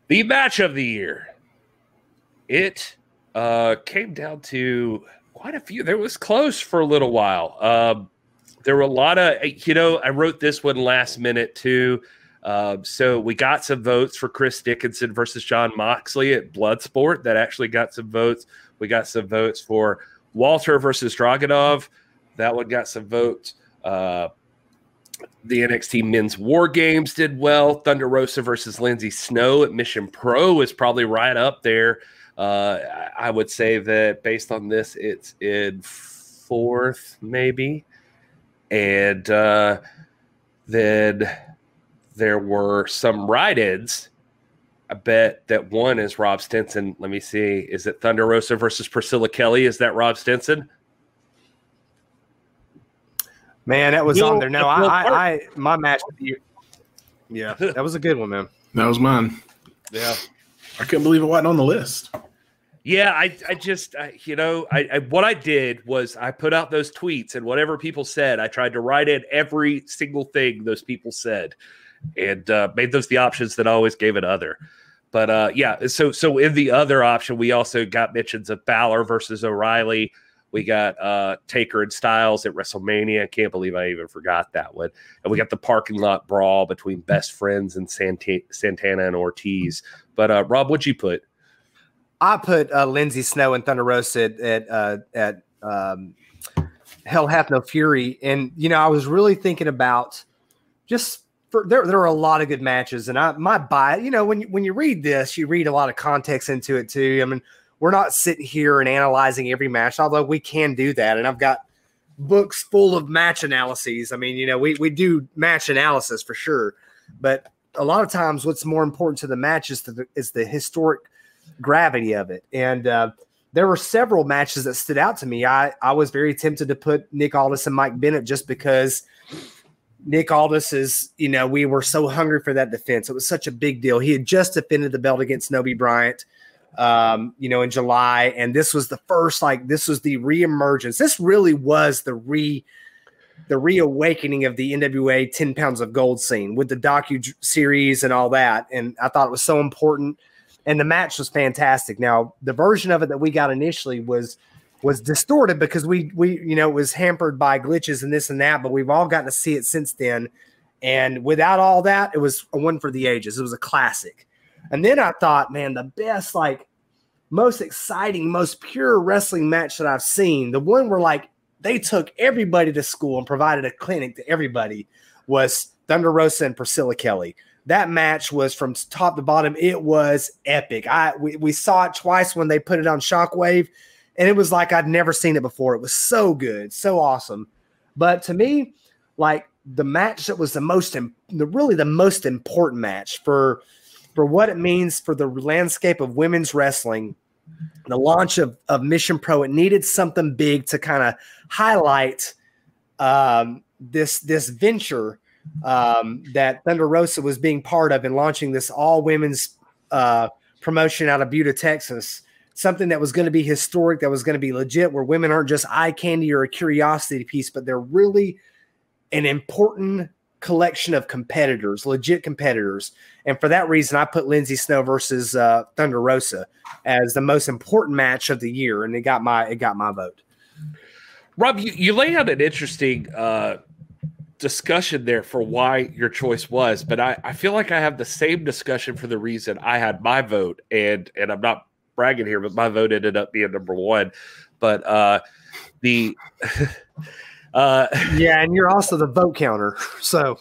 the match of the year. It uh, came down to quite a few. There was close for a little while. Um, there were a lot of, you know, I wrote this one last minute too. Um, so we got some votes for Chris Dickinson versus Jon Moxley at Bloodsport. That actually got some votes. We got some votes for Walter versus Dragunov. That one got some votes. Uh, the NXT Men's War Games did well. Thunder Rosa versus Lindsay Snow at Mission Pro is probably right up there. Uh, I would say that based on this, it's in fourth, maybe. And uh, then there were some ride ins. I bet that one is Rob Stinson. Let me see. Is it Thunder Rosa versus Priscilla Kelly? Is that Rob Stinson? Man, that was on there. No, I, I, I, my match with you. Yeah, that was a good one, man. That was mine. Yeah, I couldn't believe it wasn't on the list. Yeah, I, I just, I, you know, I, I, what I did was I put out those tweets and whatever people said, I tried to write in every single thing those people said, and uh, made those the options that I always gave it other. but uh, yeah, so so in the other option, we also got mentions of Balor versus O'Reilly. We got uh, Taker and Styles at WrestleMania. I can't believe I even forgot that one. And we got the parking lot brawl between Best Friends and Santa- Santana and Ortiz. But uh, Rob, what'd you put? I put uh, Lindsay Snow and Thunder Rosa at at, uh, at um, Hell Hath No Fury, and you know I was really thinking about just for there. There are a lot of good matches, and I my buy. You know when you, when you read this, you read a lot of context into it too. I mean, we're not sitting here and analyzing every match, although we can do that, and I've got books full of match analyses. I mean, you know, we we do match analysis for sure, but a lot of times, what's more important to the match is the is the historic gravity of it. And uh, there were several matches that stood out to me. I, I was very tempted to put Nick Aldis and Mike Bennett just because Nick Aldis is, you know, we were so hungry for that defense. It was such a big deal. He had just defended the belt against Nobi Bryant, um, you know, in July. And this was the first, like, this was the reemergence. This really was the re the reawakening of the NWA 10 pounds of gold scene with the docu series and all that. And I thought it was so important and the match was fantastic. Now, the version of it that we got initially was was distorted because we we you know it was hampered by glitches and this and that, but we've all gotten to see it since then. And without all that, it was a one for the ages. It was a classic. And then I thought, man, the best, like most exciting, most pure wrestling match that I've seen, the one where like they took everybody to school and provided a clinic to everybody was Thunder Rosa and Priscilla Kelly that match was from top to bottom. It was epic. I we, we saw it twice when they put it on Shockwave, and it was like I'd never seen it before. It was so good, so awesome. But to me, like the match that was the most, the really the most important match for for what it means for the landscape of women's wrestling, the launch of of Mission Pro. It needed something big to kind of highlight um, this this venture um, that Thunder Rosa was being part of and launching this all women's uh, promotion out of Buda, Texas. Something that was going to be historic, that was going to be legit, where women aren't just eye candy or a curiosity piece, but they're really an important collection of competitors, legit competitors. And for that reason, I put Lindsay Snow versus uh, Thunder Rosa as the most important match of the year, and it got my it got my vote. Rob, you, you lay out an interesting uh, discussion there for why your choice was, but I, I feel like I have the same discussion for the reason I had my vote, and and I'm not bragging here, but my vote ended up being number one. But uh, the uh, yeah, and you're also the vote counter, so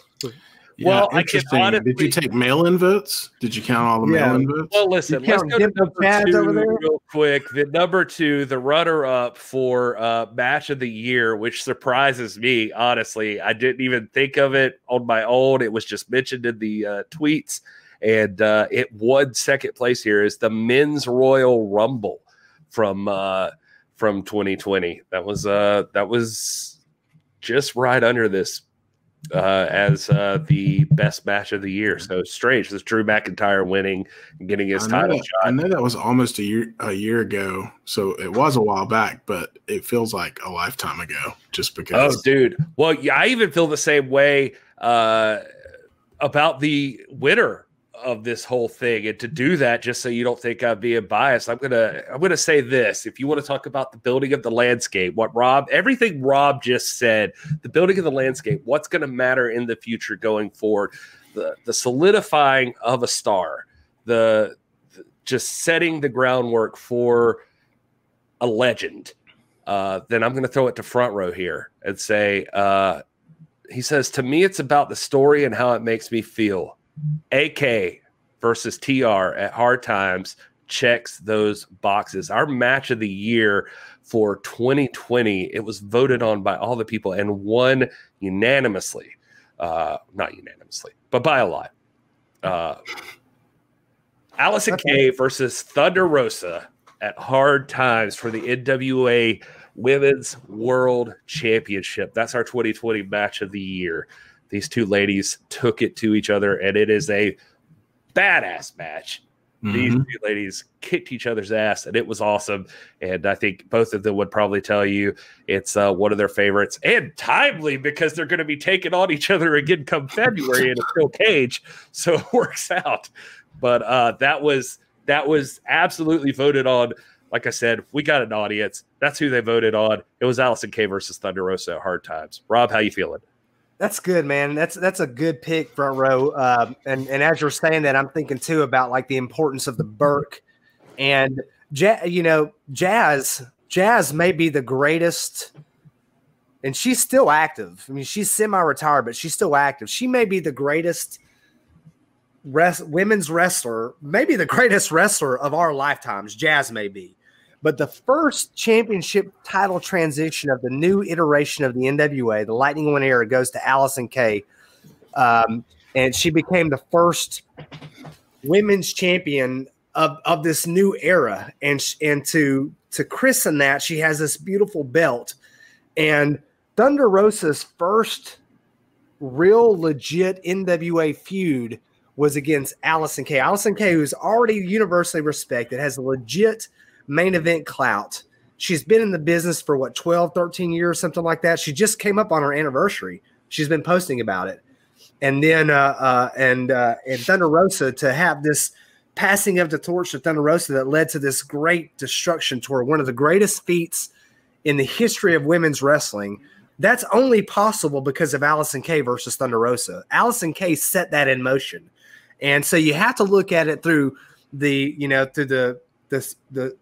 yeah, well, interesting. Honestly, Did you take mail-in votes? Did you count all the yeah. mail-in votes? Well, listen, let's go to number two real quick. The number two, the runner-up for uh, match of the year, which surprises me. Honestly, I didn't even think of it on my own. It was just mentioned in the uh, tweets, and uh, it won second place here. Is the men's Royal Rumble from uh, from 2020? That was uh, that was just right under this uh, as uh, the best match of the year. So strange. This Drew McIntyre winning and getting his title that, shot. I know that was almost a year a year ago, so it was a while back, but it feels like a lifetime ago. Just because. Oh, dude. Well, yeah, I even feel the same way uh, about the winner of this whole thing and to do that just so you don't think i'm being biased i'm gonna i'm gonna say this. If you want to talk about the building of the landscape what rob everything rob just said the building of the landscape what's to matter in the future going forward? The the solidifying of a star the, the just setting the groundwork for a legend. Uh, then i'm going to throw it to front row here and say uh, he says to me it's about the story and how it makes me feel AK versus TR at Hard Times checks those boxes. Our match of the year for 2020, it was voted on by all the people and won unanimously. Uh, not unanimously, but by a lot. Uh, Allysin Kay versus Thunder Rosa at Hard Times for the NWA Women's World Championship. That's our 2020 match of the year. These two ladies took it to each other, and it is a badass match. Mm-hmm. These two ladies kicked each other's ass, and it was awesome. And I think both of them would probably tell you it's uh, one of their favorites and timely because they're going to be taking on each other again come February in a steel cage. So it works out. but uh, that was that was absolutely voted on. Like I said, we got an audience. That's who they voted on. It was Allysin Kay versus Thunder Rosa at Hard Times. Rob, how you feeling? That's good, man. That's that's a good pick, front row. Um, and and as you're saying that, I'm thinking too about like the importance of the Burke and you know, Jazz. Jazz may be the greatest, and she's still active. I mean, she's semi-retired, but she's still active. She may be the greatest women's wrestler, maybe the greatest wrestler of our lifetimes. Jazz may be. But the first championship title transition of the new iteration of the NWA, the Lightning One era, goes to Allysin Kay. Um, and she became the first women's champion of, of this new era. And, and to, to christen that, she has this beautiful belt. And Thunder Rosa's first real legit NWA feud was against Allysin Kay. Allysin Kay, who's already universally respected, has a legit – main event clout. She's been in the business for what 12, 13 years, something like that. She just came up on her anniversary. She's been posting about it. And then uh, uh and uh and Thunder Rosa to have this passing of the torch to Thunder Rosa that led to this great destruction tour, one of the greatest feats in the history of women's wrestling. That's only possible because of Allysin Kay versus Thunder Rosa. Allysin Kay set that in motion. And so you have to look at it through the, you know, through the the the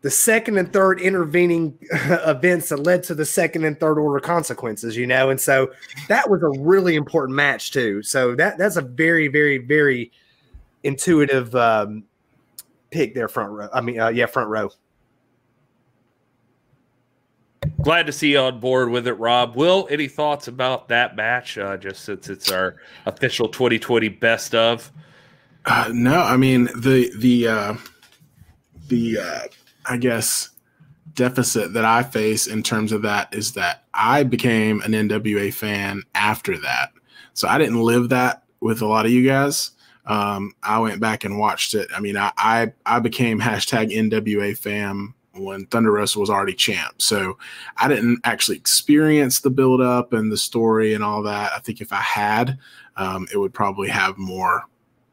the second and third intervening events that led to the second and third order consequences, you know, and so that was a really important match too. So that that's a very, very, very intuitive um, pick there, front row. I mean, uh, yeah, front row. Glad to see you on board with it, Rob. Will, any thoughts about that match? Uh, just since it's our official 2020 best of. Uh, no, I mean the the uh, the uh, I guess, deficit that I face in terms of that is that I became an NWA fan after that. So I didn't live that with a lot of you guys. Um, I went back and watched it. I mean, I, I, I became hashtag NWA fam when Thunder Rosa was already champ. So I didn't actually experience the build up and the story and all that. I think if I had, um, it would probably have more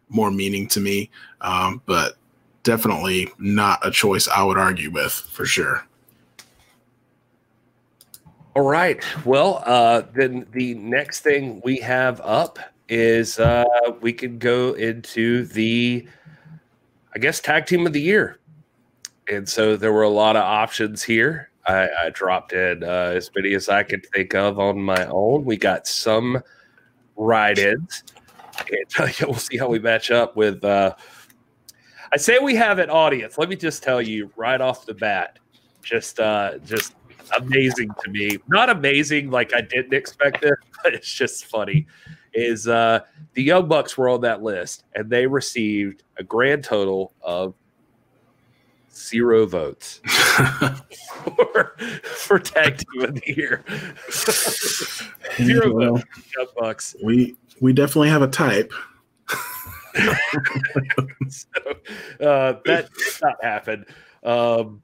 more meaning to me. Um, but definitely not a choice I would argue with for sure. All right. Well, uh, then the next thing we have up is uh, we can go into the, I guess, tag team of the year. And so there were a lot of options here. I, I dropped in uh, as many as I could think of on my own. We got some ride ins. And we'll see how we match up with uh, I say we have an audience. Let me just tell you right off the bat, just uh, just amazing to me. Not amazing like I didn't expect it, but it's just funny. Is uh, the Young Bucks were on that list and they received a grand total of zero votes for, for tag team of the year. zero well, votes, Young Bucks. We we definitely have a type. so uh, that did not happen. Um,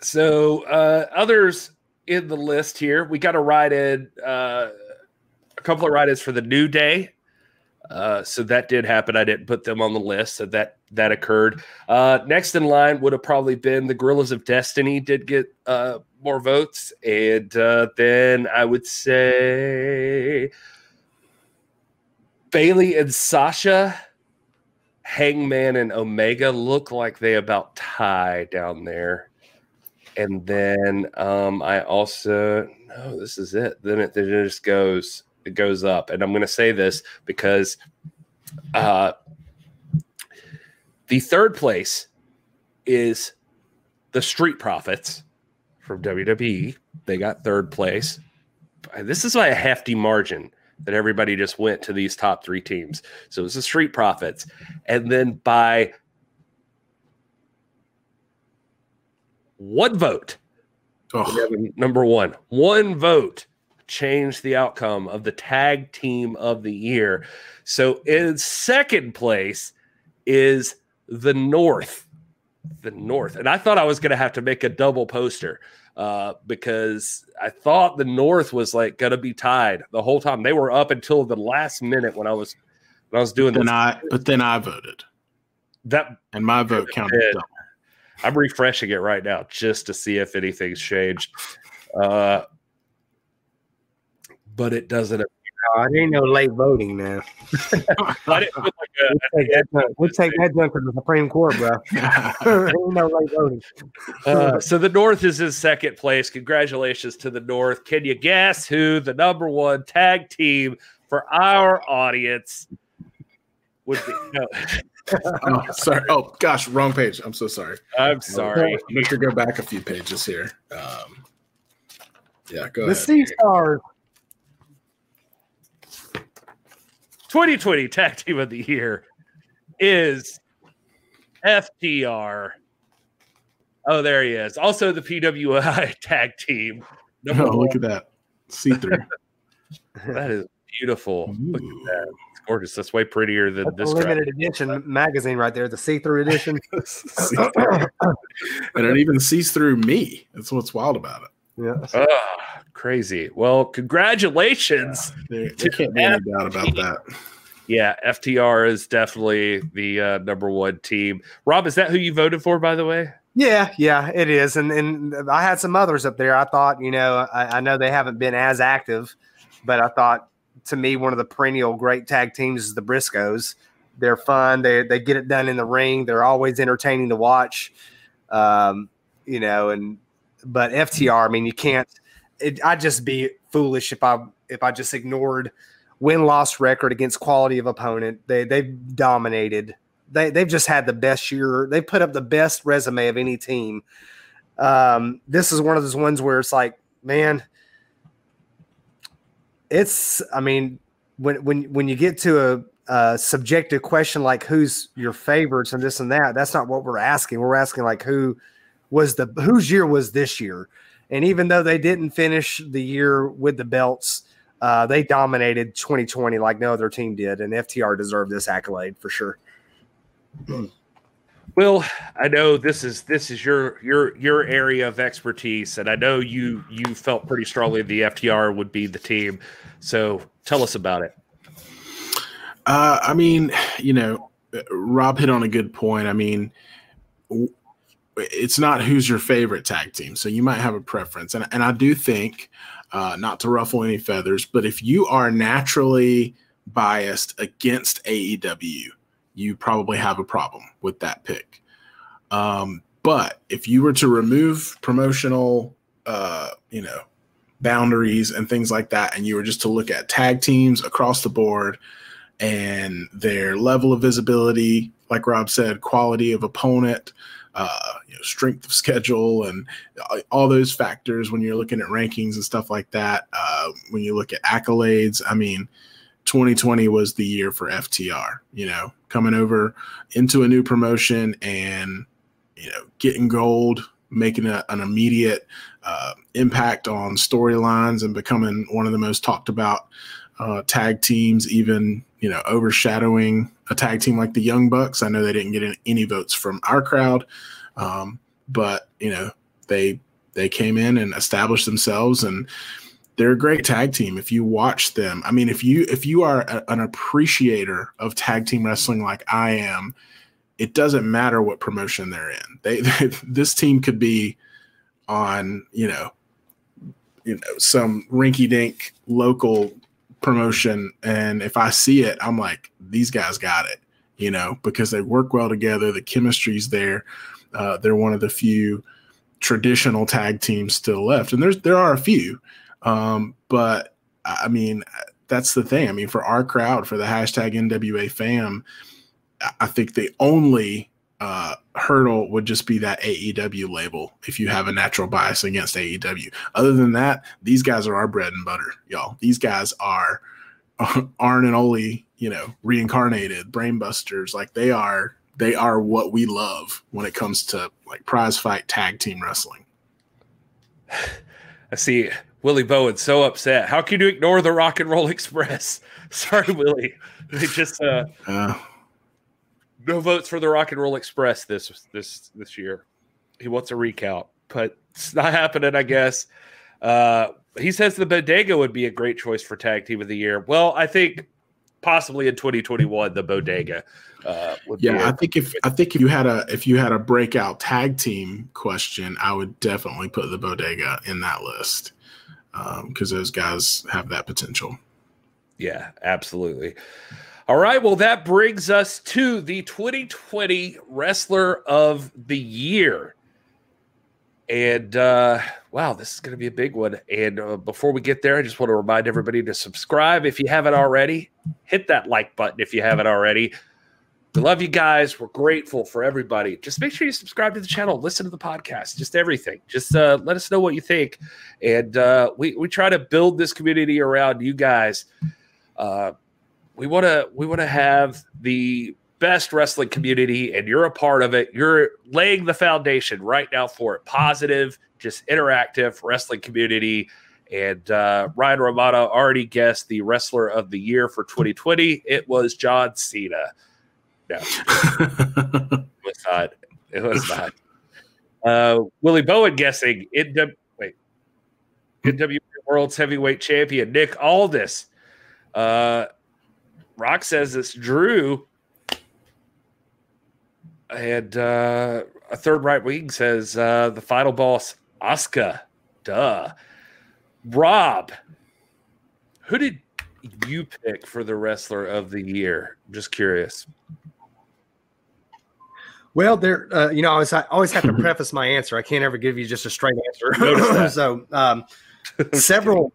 so uh, others in the list here, we got a ride in uh, a couple of ride ins for the New Day. Uh, so that did happen. I didn't put them on the list, so that that occurred. Uh, next in line would have probably been the Guerrillas of Destiny. Did get uh, more votes, and uh, then I would say Bayley and Sasha, Hangman and Omega look like they about tie down there. And then um, I also no, this is it. Then it, it just goes it goes up. And I'm going to say this because uh, the third place is the Street Profits from WWE. They got third place. This is by a hefty margin that everybody just went to these top three teams. So it's the Street Profits. And then by one vote, oh. number one, one vote changed the outcome of the tag team of the year. So in second place is the North. The North. And I thought I was going to have to make a double poster uh, because I thought the North was like going to be tied the whole time. They were up until the last minute when I was when I was doing Then this. I, but then I voted, That and my vote counted. I'm refreshing it right now just to see if anything's changed. Uh, but it doesn't. Oh, it ain't no late voting now. I didn't put like a, We'll take that junk, we'll take that junk to the Supreme Court, bro. ain't no late voting. Uh, so the North is in second place. Congratulations to the North. Can you guess who the number one tag team for our audience would be? No, oh, sorry. Oh gosh, wrong page. I'm so sorry. I'm sorry. Let me go back a few pages here. Um, yeah, go The ahead. Sea Stars. 2020 Tag Team of the Year is FTR. Oh, there he is. Also, the PWI Tag Team. Number Oh, one. look at that. See through. That is beautiful. Look at that. It's gorgeous. That's way prettier than That's this. a crap. limited edition magazine right there, the see-through edition. and it even sees through me. That's what's wild about it. Yeah. Ah, crazy. Well, congratulations. There, there can't be any doubt about that. Yeah, FTR is definitely the uh, number one team. Rob, is that who you voted for, by the way? Yeah, yeah, it is. And and I had some others up there. I thought, you know, I, I know they haven't been as active, but I thought to me one of the perennial great tag teams is the Briscoes. They're fun. They they get it done in the ring. They're always entertaining to watch. Um, you know, and but FTR, I mean, you can't. It, I'd just be foolish if I if I just ignored win loss record against quality of opponent. They they've dominated they they've just had the best year. They put up the best resume of any team. Um, this is one of those ones where it's like, man, it's. I mean, when when when you get to a, a subjective question like who's your favorites and this and that, that's not what we're asking. We're asking like who was the whose year was this year, and even though they didn't finish the year with the belts. Uh, they dominated 2020 like no other team did, and FTR deserved this accolade for sure. Well, I know this is this is your your your area of expertise, and I know you you felt pretty strongly the FTR would be the team. So tell us about it. Uh, I mean, you know, Rob hit on a good point. I mean, w- it's not who's your favorite tag team, so you might have a preference, and and I do think, uh, not to ruffle any feathers, but if you are naturally biased against AEW, you probably have a problem with that pick. Um, but if you were to remove promotional, uh, you know, boundaries and things like that, and you were just to look at tag teams across the board and their level of visibility, like Rob said, quality of opponent, uh, you know, strength of schedule, and all those factors when you're looking at rankings and stuff like that. Uh, when you look at accolades, I mean, 2020 was the year for FTR. You know, coming over into a new promotion and you know getting gold, making a, an immediate uh, impact on storylines, and becoming one of the most talked about uh, tag teams, even you know overshadowing a tag team like the Young Bucks. I know they didn't get any, votes from our crowd, um, but you know they they came in and established themselves and they're a great tag team if you watch them i mean if you if you are a, an appreciator of tag team wrestling like i am it doesn't matter what promotion they're in they, they this team could be on you know you know some rinky dink local promotion and if i see it i'm like these guys got it you know because they work well together the chemistry's there uh, they're one of the few traditional tag teams still left and there's there are a few um, but I mean, that's the thing. I mean, for our crowd, for the hashtag NWA fam, I think the only uh, hurdle would just be that AEW label if you have a natural bias against AEW. Other than that, these guys are our bread and butter, y'all. These guys are Arn and Oli, you know, reincarnated brainbusters. Like they are, they are what we love when it comes to like prize fight tag team wrestling. I see Willie Bowen so upset. How can you ignore the Rock and Roll Express? Sorry, Willie. They just uh, Uh, no votes for the Rock and Roll Express this this this year. He wants a recount, but it's not happening. I guess. Uh, he says the Bodega would be a great choice for tag team of the year. Well, I think possibly in 2021 the bodega. Uh, would be Yeah, I think if I think if you had a if you had a breakout tag team question, I would definitely put the Bodega in that list because those guys have that potential. Yeah, absolutely. All right. Well, that brings us to the 2020 Wrestler of the Year. And uh, wow, this is going to be a big one. And uh, before we get there, I just want to remind everybody to subscribe if you haven't already. Hit that like button if you haven't already. We love you guys. We're grateful for everybody. Just make sure you subscribe to the channel, listen to the podcast, just everything. Just uh, let us know what you think. And uh, we, we try to build this community around you guys. We want to we want to have the best wrestling community and you're a part of it. You're laying the foundation right now for it positive just interactive wrestling community. And uh, ryan romano already guessed the wrestler of the year for 2020 it was john cena. No. It was not. It was not. Uh, willie bowen guessing in wait. NWA World's Heavyweight Champion Nick Aldis. Uh, Rock says it's Drew. And uh, a third right wing says uh, the final boss, Asuka. Duh. Rob, who did you pick for the wrestler of the year? I'm just curious. Well, there, uh, you know, I always, I always have to preface my answer. I can't ever give you just a straight answer. so, um, several,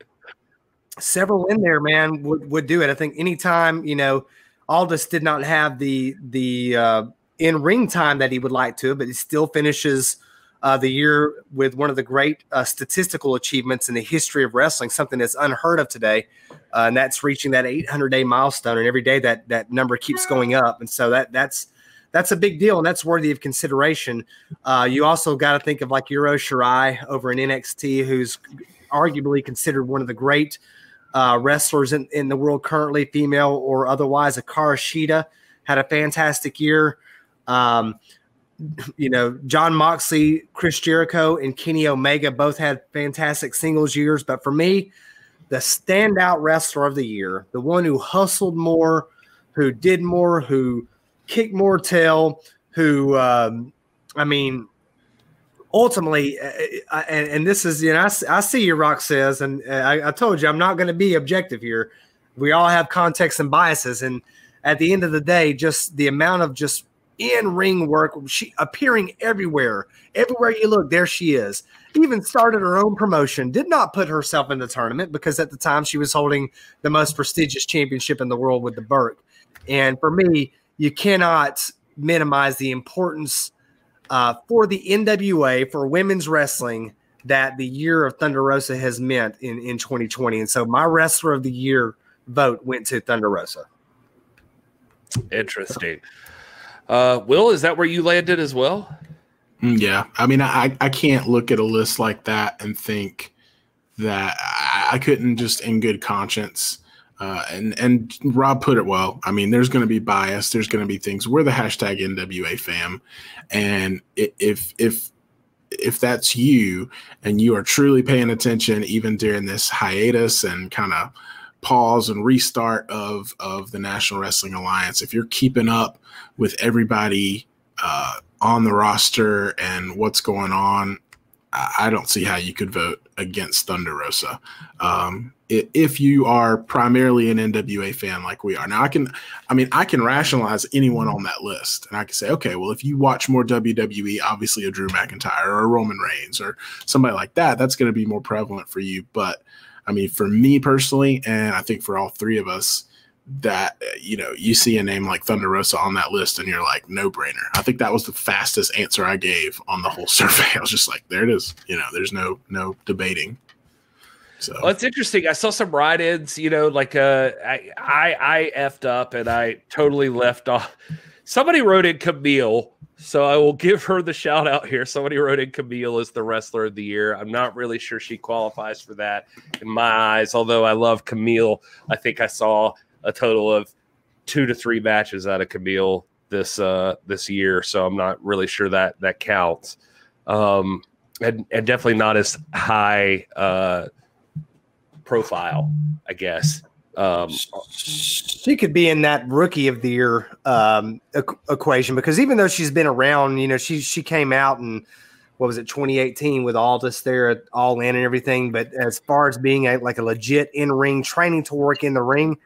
several in there, man, would, would do it. I think anytime, you know, Aldis did not have the the uh, in ring time that he would like to, but he still finishes uh, the year with one of the great uh, statistical achievements in the history of wrestling, something that's unheard of today, uh, and that's reaching that 800 day milestone. And every day that that number keeps going up, and so that that's that's a big deal, and that's worthy of consideration. Uh, you also got to think of like Io Shirai over in NXT, who's arguably considered one of the great uh, wrestlers in, in the world currently, female or otherwise. Hikaru Shida had a fantastic year. Um, you know, Jon Moxley, Chris Jericho, and Kenny Omega both had fantastic singles years. But for me, the standout wrestler of the year, the one who hustled more, who did more, who kicked more tail, who, um, I mean, ultimately, uh, uh, and, and this is, you know, I see you, Rock says, and uh, I, I told you I'm not going to be objective here. We all have context and biases. And at the end of the day, just the amount of just in ring work, she appearing everywhere, everywhere you look, there she is. Even started her own promotion, did not put herself in the tournament because at the time she was holding the most prestigious championship in the world with the Burke. And for me, you cannot minimize the importance uh, for the NWA for women's wrestling that the year of Thunder Rosa has meant in, in 2020. And so my wrestler of the year vote went to Thunder Rosa. Interesting. Uh, Will, is that where you landed as well? Mm, Yeah, I mean, I I can't look at a list like that and think that I, I couldn't just in good conscience. Uh, and and Rob put it well. I mean, there's going to be bias. There's going to be things. We're the hashtag NWA fam, and if if if that's you and you are truly paying attention, even during this hiatus and kind of pause and restart of of the National Wrestling Alliance, if you're keeping up with everybody uh, on the roster and what's going on, I I don't see how you could vote against Thunder Rosa. Um, if you are primarily an NWA fan like we are, now I can, I mean, I can rationalize anyone on that list, and I can say, okay, well, if you watch more WWE, obviously a Drew McIntyre or a Roman Reigns or somebody like that, that's going to be more prevalent for you. But I mean, for me personally, and I think for all three of us, that you know you see a name like Thunder Rosa on that list and you're like no brainer. I think that was the fastest answer I gave on the whole survey. I was just like, there it is. You know, there's no no debating. So Well, it's interesting. I saw some write-ins. You know, like uh, I I I effed up and I totally left off. Somebody wrote in Kamille, so I will give her the shout out here. Somebody wrote in Kamille as the wrestler of the year. I'm not really sure she qualifies for that in my eyes. Although I love Kamille, I think I saw a total of two to three matches out of Kamille this uh this year. So I'm not really sure that that counts. Um, and and definitely not as high uh profile, I guess, Um, she could be in that rookie of the year um, equ- equation because even though she's been around, you know, she she came out and what was it 2018 with Aldis there all in and everything. But as far as being a like a legit in ring training to work in the ring,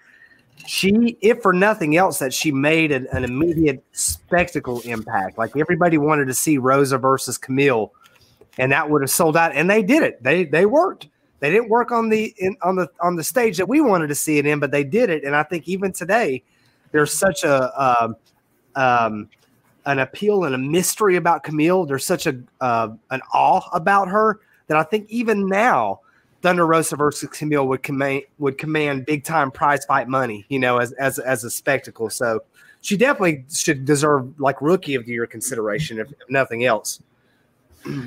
she, if for nothing else, that she made an, an immediate spectacle impact. Like everybody wanted to see Rosa versus Kamille, and that would have sold out. And they did it. They they worked. They didn't work on the in, on the on the stage that we wanted to see it in, but they did it. And I think even today, there's such a um, um, an appeal and a mystery about Kamille. There's such a uh, an awe about her that I think even now, Thunder Rosa versus Kamille would command would command big time prize fight money. You know, as as as a spectacle. So she definitely should deserve like rookie of the year consideration, if, if nothing else.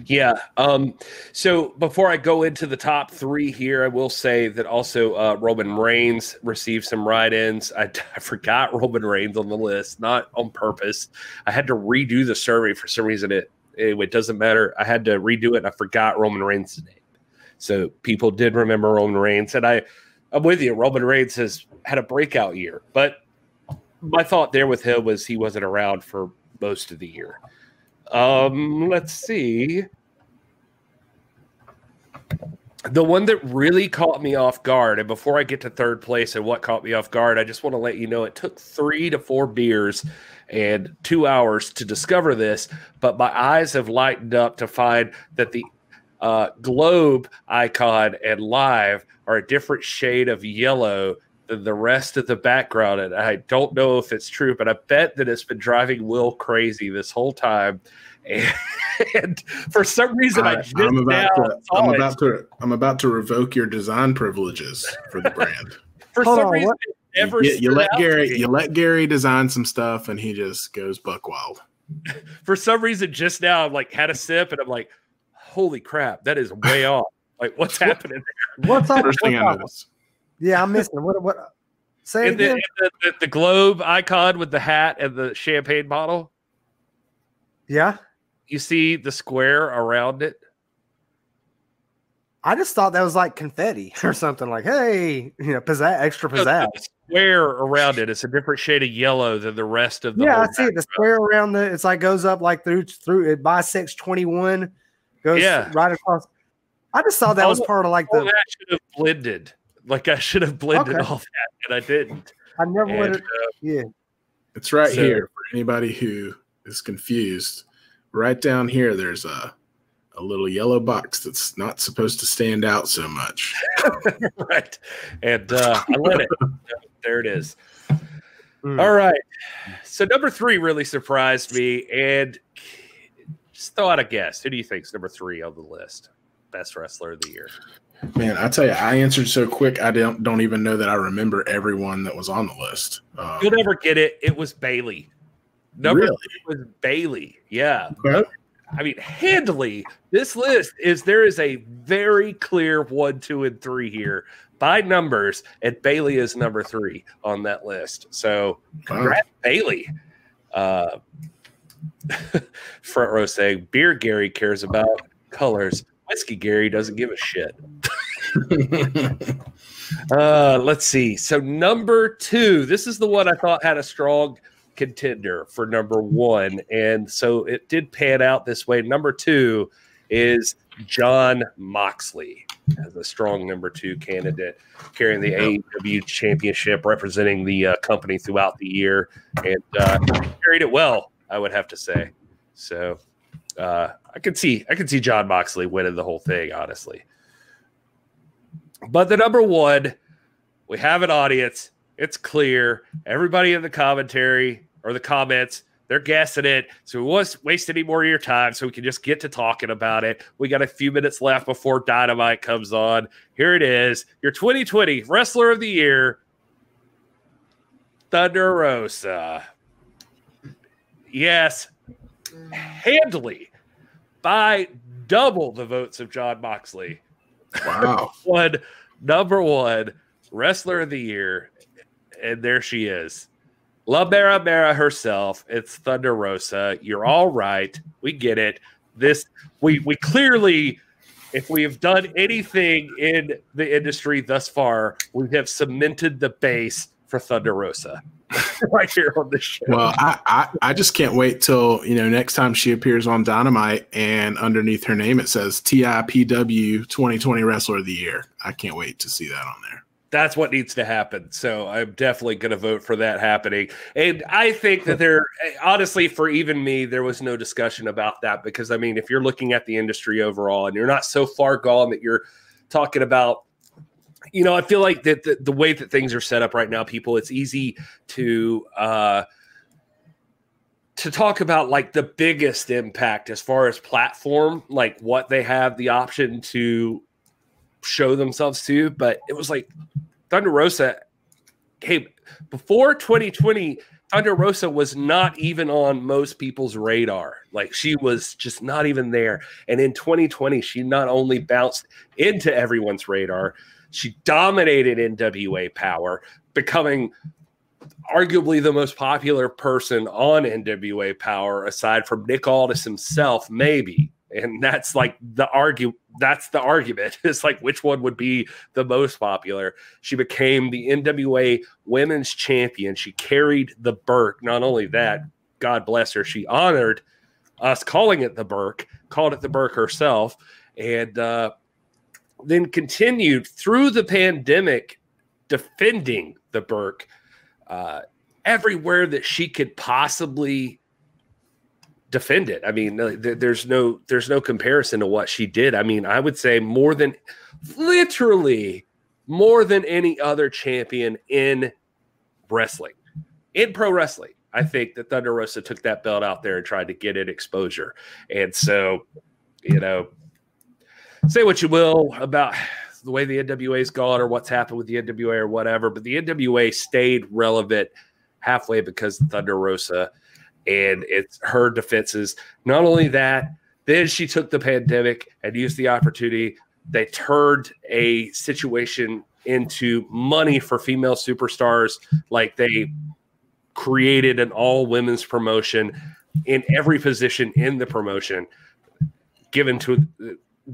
Yeah. Um, so before I go into the top three here, I will say that also uh, Roman Reigns received some write ins. I, I forgot Roman Reigns on the list, not on purpose. I had to redo the survey for some reason. It, anyway, it doesn't matter. I had to redo it I forgot Roman Reigns' name. So people did remember Roman Reigns. And I, I'm with you. Roman Reigns has had a breakout year. But my thought there with him was he wasn't around for most of the year. Um, let's see. The one that really caught me off guard, and before I get to third place and what caught me off guard, I just want to let you know it took three to four beers and two hours to discover this, but my eyes have lightened up to find that the uh, globe icon and live are a different shade of yellow than the rest of the background. And I don't know if it's true, but I bet that it's been driving Will crazy this whole time. And, and for some reason, I, I, just am now about to. I'm about to. I'm about to revoke your design privileges for the brand. for Hold some on, reason, what- never you, you let Gary. You let Gary design some stuff, and he just goes buck wild. for some reason just now I'm like had a sip and I'm like, holy crap, that is way off. Like what's happening? What's up? First thing what's I noticed. Yeah, I'm missing. What? What? Say it And the, again. and the, the, the globe icon with the hat and the champagne bottle. Yeah, You see the square around it. I just thought that was like confetti or something. Like, hey, you know, pizzazz, extra pizzazz. The square around it. It's a different shade of yellow than the rest of the. Yeah, whole I see it. The square around the it's like goes up like through through it bisects twenty one, goes Yeah. right across. I just thought that was part of like the. that should have blended. Like I should have blended Okay. all that, and I didn't. I never would And, have. Yeah, It's right So- here for anybody who is confused. Right down here, there's a a little yellow box that's not supposed to stand out so much. right, and uh, I let it. there it is. Mm. All right. So number three really surprised me, and just throw out a guess. Who do you think's number three on the list? Best wrestler of the year. Man, I tell you, I answered so quick. I don't don't even know that I remember everyone that was on the list. Um, You'll never get it. It was Bayley. Number Really? three was Bayley. Yeah. Okay. I mean, handily, this list is there is a very clear one, two, and three here by numbers, and Bayley is number three on that list. So congrats, Bayley. Uh, front row saying beer Gary cares about colors. Whiskey Gary doesn't give a shit. Uh, let's see. So number two, this is the one I thought had a strong contender for number one, and so it did pan out this way. Number two is Jon Moxley as a strong number two candidate, carrying the AEW championship, representing the uh, company throughout the year, and uh, carried it well. I would have to say. So uh, I could see I could see Jon Moxley winning the whole thing, honestly. But the number one, we have an audience. It's clear. Everybody in the commentary or the comments, they're guessing it. So we won't waste any more of your time so we can just get to talking about it. We got a few minutes left before Dynamite comes on. Here it is your 2020 Wrestler of the Year, Thunder Rosa. Yes, handily by double the votes of Jon Moxley wow. one number one wrestler of the year, and there she is. La Mera Mera herself. It's Thunder Rosa. You're all right. We get it. This we we clearly if we have done anything in the industry thus far, we have cemented the base for Thunder Rosa right here on the show. Well, I, I I just can't wait till you know next time she appears on Dynamite and underneath her name it says TIPW 2020 Wrestler of the Year. I can't wait to see that on there. That's what needs to happen. So I'm definitely going to vote for that happening. And I think that there, honestly, for even me, there was no discussion about that because I mean, if you're looking at the industry overall and you're not so far gone that you're talking about you know, I feel like that the, the, way that things are set up right now, people, it's easy to uh, to talk about like the biggest impact as far as platform, like what they have the option to show themselves to. But it was like Thunder Rosa. came before 2020, Thunder Rosa was not even on most people's radar. Like she was just not even there. And in 2020, she not only bounced into everyone's radar, she dominated NWA Power, becoming arguably the most popular person on NWA Power, aside from Nick Aldis himself, maybe. And that's like the argue. That's the argument. It's like which one would be the most popular. She became the NWA Women's Champion. She carried the Burke. Not only that, God bless her, she honored us calling it the Burke, called it the Burke herself, and uh, then continued through the pandemic defending the Burke uh, everywhere that she could possibly defend it. I mean, there's no there's no comparison to what she did. I mean, I would say more than literally more than any other champion in wrestling, in pro wrestling. I think that Thunder Rosa took that belt out there and tried to get it exposure. And so, you know, say what you will about the way the NWA's gone or what's happened with the NWA or whatever, but the NWA stayed relevant halfway because Thunder Rosa and it's her defenses. Not only that, then she took the pandemic and used the opportunity. They turned a situation into money for female superstars, like they created an all women's promotion in every position in the promotion given to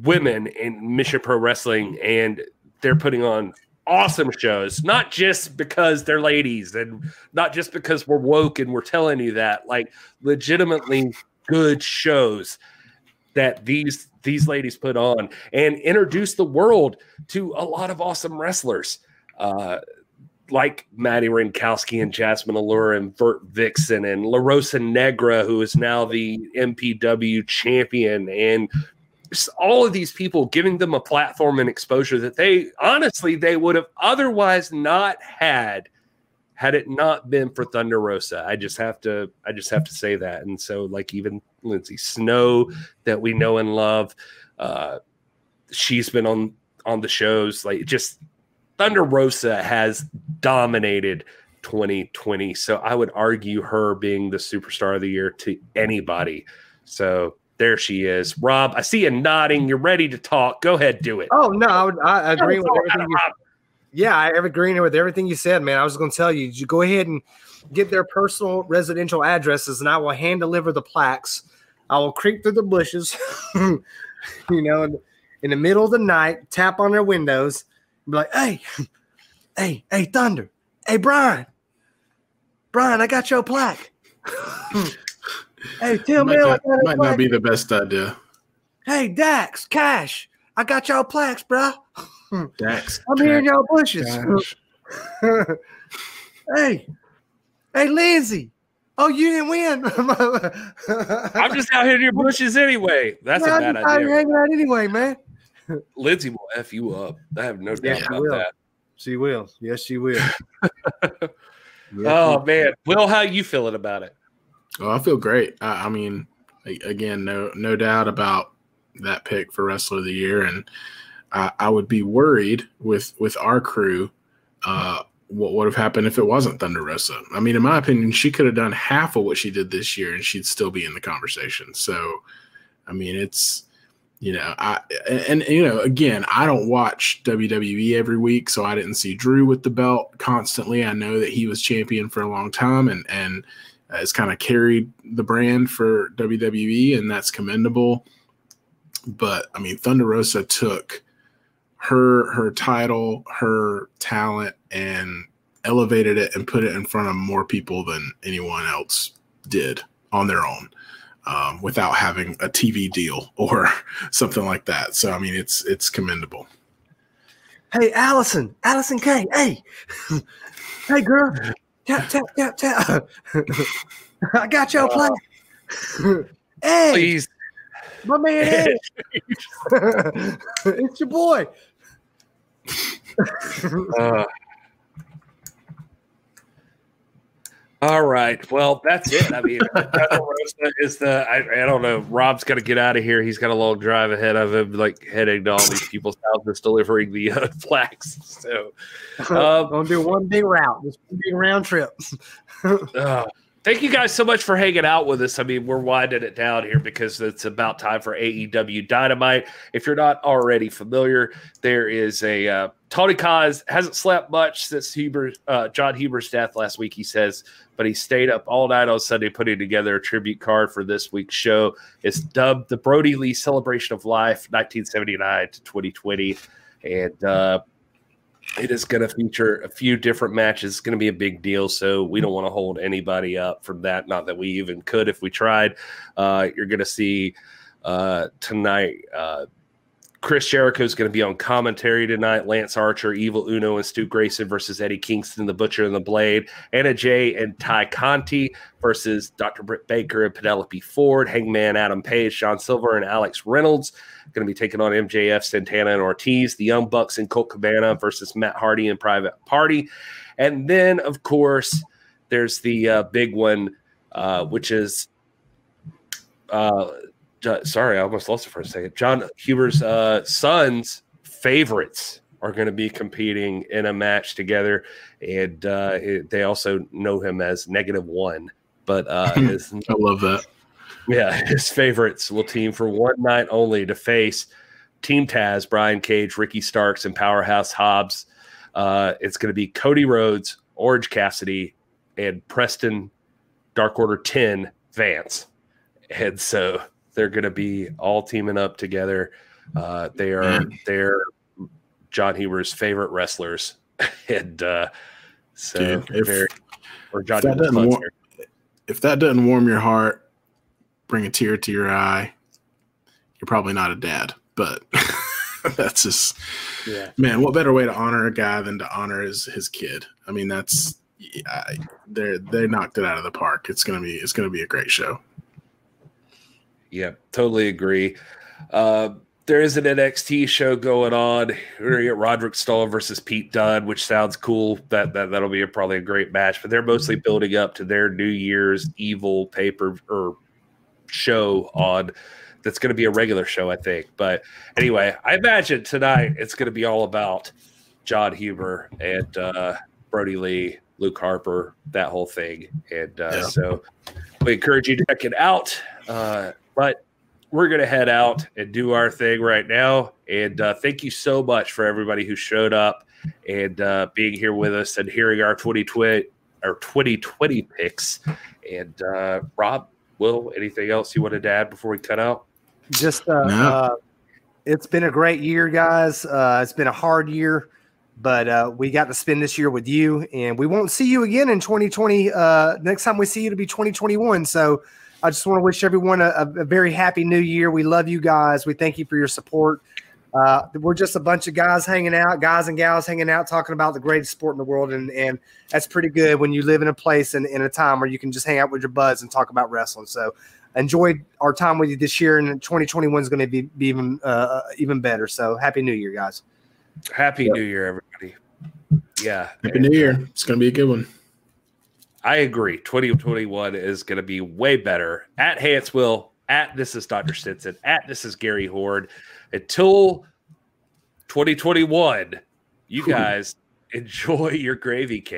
women in Mission Pro Wrestling, and they're putting on awesome shows, not just because they're ladies and not just because we're woke and we're telling you that, like legitimately good shows that these these ladies put on and introduce the world to a lot of awesome wrestlers. Uh, like Madi Wrenkowski and Jazmin Allure and Vert Vixen and La Rosa Negra, who is now the MPW champion, and all of these people giving them a platform and exposure that they honestly they would have otherwise not had had it not been for Thunder Rosa. I just have to I just have to say that. And so like even Lindsay Snow that we know and love, uh, she's been on on the shows like just Thunder Rosa has dominated 2020. So I would argue her being the superstar of the year to anybody. So there she is. Rob, I see you nodding. You're ready to talk. Go ahead, do it. Oh no, I, would, I agree with everything. You, yeah, I agree with everything you said, man. I was going to tell you, you go ahead and get their personal residential addresses, and I will hand deliver the plaques. I will creep through the bushes, you know, in, in, the middle of the night, tap on their windows, be like, "Hey, hey, hey, Thunder, hey, Brian, Brian, I got your plaque." Hey, Tim might, not, might not be the best idea. Hey, Dax, Cash, I got y'all plaques, bro. Dax, I'm here in y'all bushes. hey, hey, Lindsay. Oh, you didn't win. I'm just out here in your bushes anyway. That's yeah, a bad I'm idea. hanging out anyway, man. Lindsay will f you up. I have no doubt yeah, about will. that. She will. Yes, she will. yes, oh man, Will, how you feeling about it? Oh, I feel great. I, I mean, again, no no doubt about that pick for wrestler of the year, and I, I would be worried with with our crew. Uh, what would have happened if it wasn't Thunder Rosa? I mean, in my opinion, she could have done half of what she did this year, and she'd still be in the conversation. So, I mean, it's you know, I and, and, you know, again, I don't watch WWE every week, so I didn't see Drew with the belt constantly. I know that he was champion for a long time, and and has kind of carried the brand for WWE, and that's commendable. but I mean, Thunder Rosa took her her title, her talent, and elevated it and put it in front of more people than anyone else did on their own. Um, without having a TV deal or something like that. So I mean, it's it's commendable. Hey, Allysin, Allysin Kay. Hey, hey, girl, tap tap tap tap. I got your plan. hey, Please. my man. Ed. it's your boy. Uh, all right. Well, that's it. I mean, is the. I, I don't know. Rob's got to get out of here. He's got a long drive ahead of him, like heading to all these people's houses, delivering the uh, flags. So, um, Gonna do one big route, just one big round trip. Uh, thank you guys so much for hanging out with us. I mean, we're winding it down here because it's about time for AEW Dynamite. If you're not already familiar, there is a uh, Tony Khan hasn't slept much since Huber, uh, Jon Huber's death last week. He says, but he stayed up all night on Sunday putting together a tribute card for this week's show. It's dubbed the Brodie Lee Celebration of Life, 1979 to 2020, and. Uh, it is going to feature a few different matches. It's going to be a big deal, so we don't want to hold anybody up from that. Not that we even could if we tried. Uh, you're going to see uh, tonight. Uh, Chris Jericho is going to be on commentary tonight. Lance Archer, Evil Uno, and Stu Grayson versus Eddie Kingston, the Butcher and the Blade. Anna Jay and Tay Conti versus Dr. Britt Baker and Penelope Ford. Hangman Adam Page, John Silver, and Alex Reynolds going to be taking on MJF, Santana, and Ortiz. The Young Bucks and Colt Cabana versus Matt Hardy and Private Party. And then, of course, there's the uh, big one, uh, which is. Uh, sorry, I almost lost it for a second. Jon Huber's uh, sons' favorites are going to be competing in a match together, and uh, it- they also know him as Negative One. But uh, his, I love that. yeah, his favorites will team for one night only to face Team Taz, Brian Cage, Ricky Starks, and Powerhouse Hobbs. Uh, it's going to be Cody Rhodes, Orange Cassidy, and Preston Dark Order 10 Vance. And so they're going to be all teaming up together. Uh, they are they're Jon Huber's favorite wrestlers, and uh, so Dude, if- very or John if that doesn't buds. If that doesn't warm your heart, bring a tear to your eye, you're probably not a dad. But that's just Yeah. man. What better way to honor a guy than to honor his his kid? I mean, that's I, they they knocked it out of the park. It's gonna be it's gonna be a great show. Yeah, totally agree. Uh, there is an NXT show going on. We're gonna get Roderick Strong versus Pete Dunne, which sounds cool. That that that'll be a, probably a great match. But they're mostly building up to their New Year's Evil paper or show on. That's going to be a regular show, I think. But anyway, I imagine tonight it's going to be all about Jon Huber and uh, Brodie Lee, Luke Harper, that whole thing. And uh, Yeah. so we encourage you to check it out. Uh, but we're going to head out and do our thing right now. And uh, thank you so much for everybody who showed up and uh, being here with us and hearing our 2020, our 2020 picks. And uh, Rob, Will, anything else you wanted to add before we cut out? Just uh, No. uh, it's been a great year, guys. Uh, it's been a hard year, but uh, we got to spend this year with you, and we won't see you again in 2020. Uh, next time we see you, to be 2021. So I just want to wish everyone a, a very happy new year. We love you guys. We thank you for your support. Uh, we're just a bunch of guys hanging out, guys and gals hanging out, talking about the greatest sport in the world, and and that's pretty good when you live in a place and in a time where you can just hang out with your buds and talk about wrestling. So enjoyed our time with you this year, and 2021 is going to be, be even uh, even better. So happy New Year, guys! Happy New Year, everybody. Yeah. Happy New Year! It's gonna be a good one. I agree. 2021 is going to be way better. At Hanswill, at this is Dr. Stinson, at this is Gary Horde. Until 2021, you guys enjoy your gravy cake.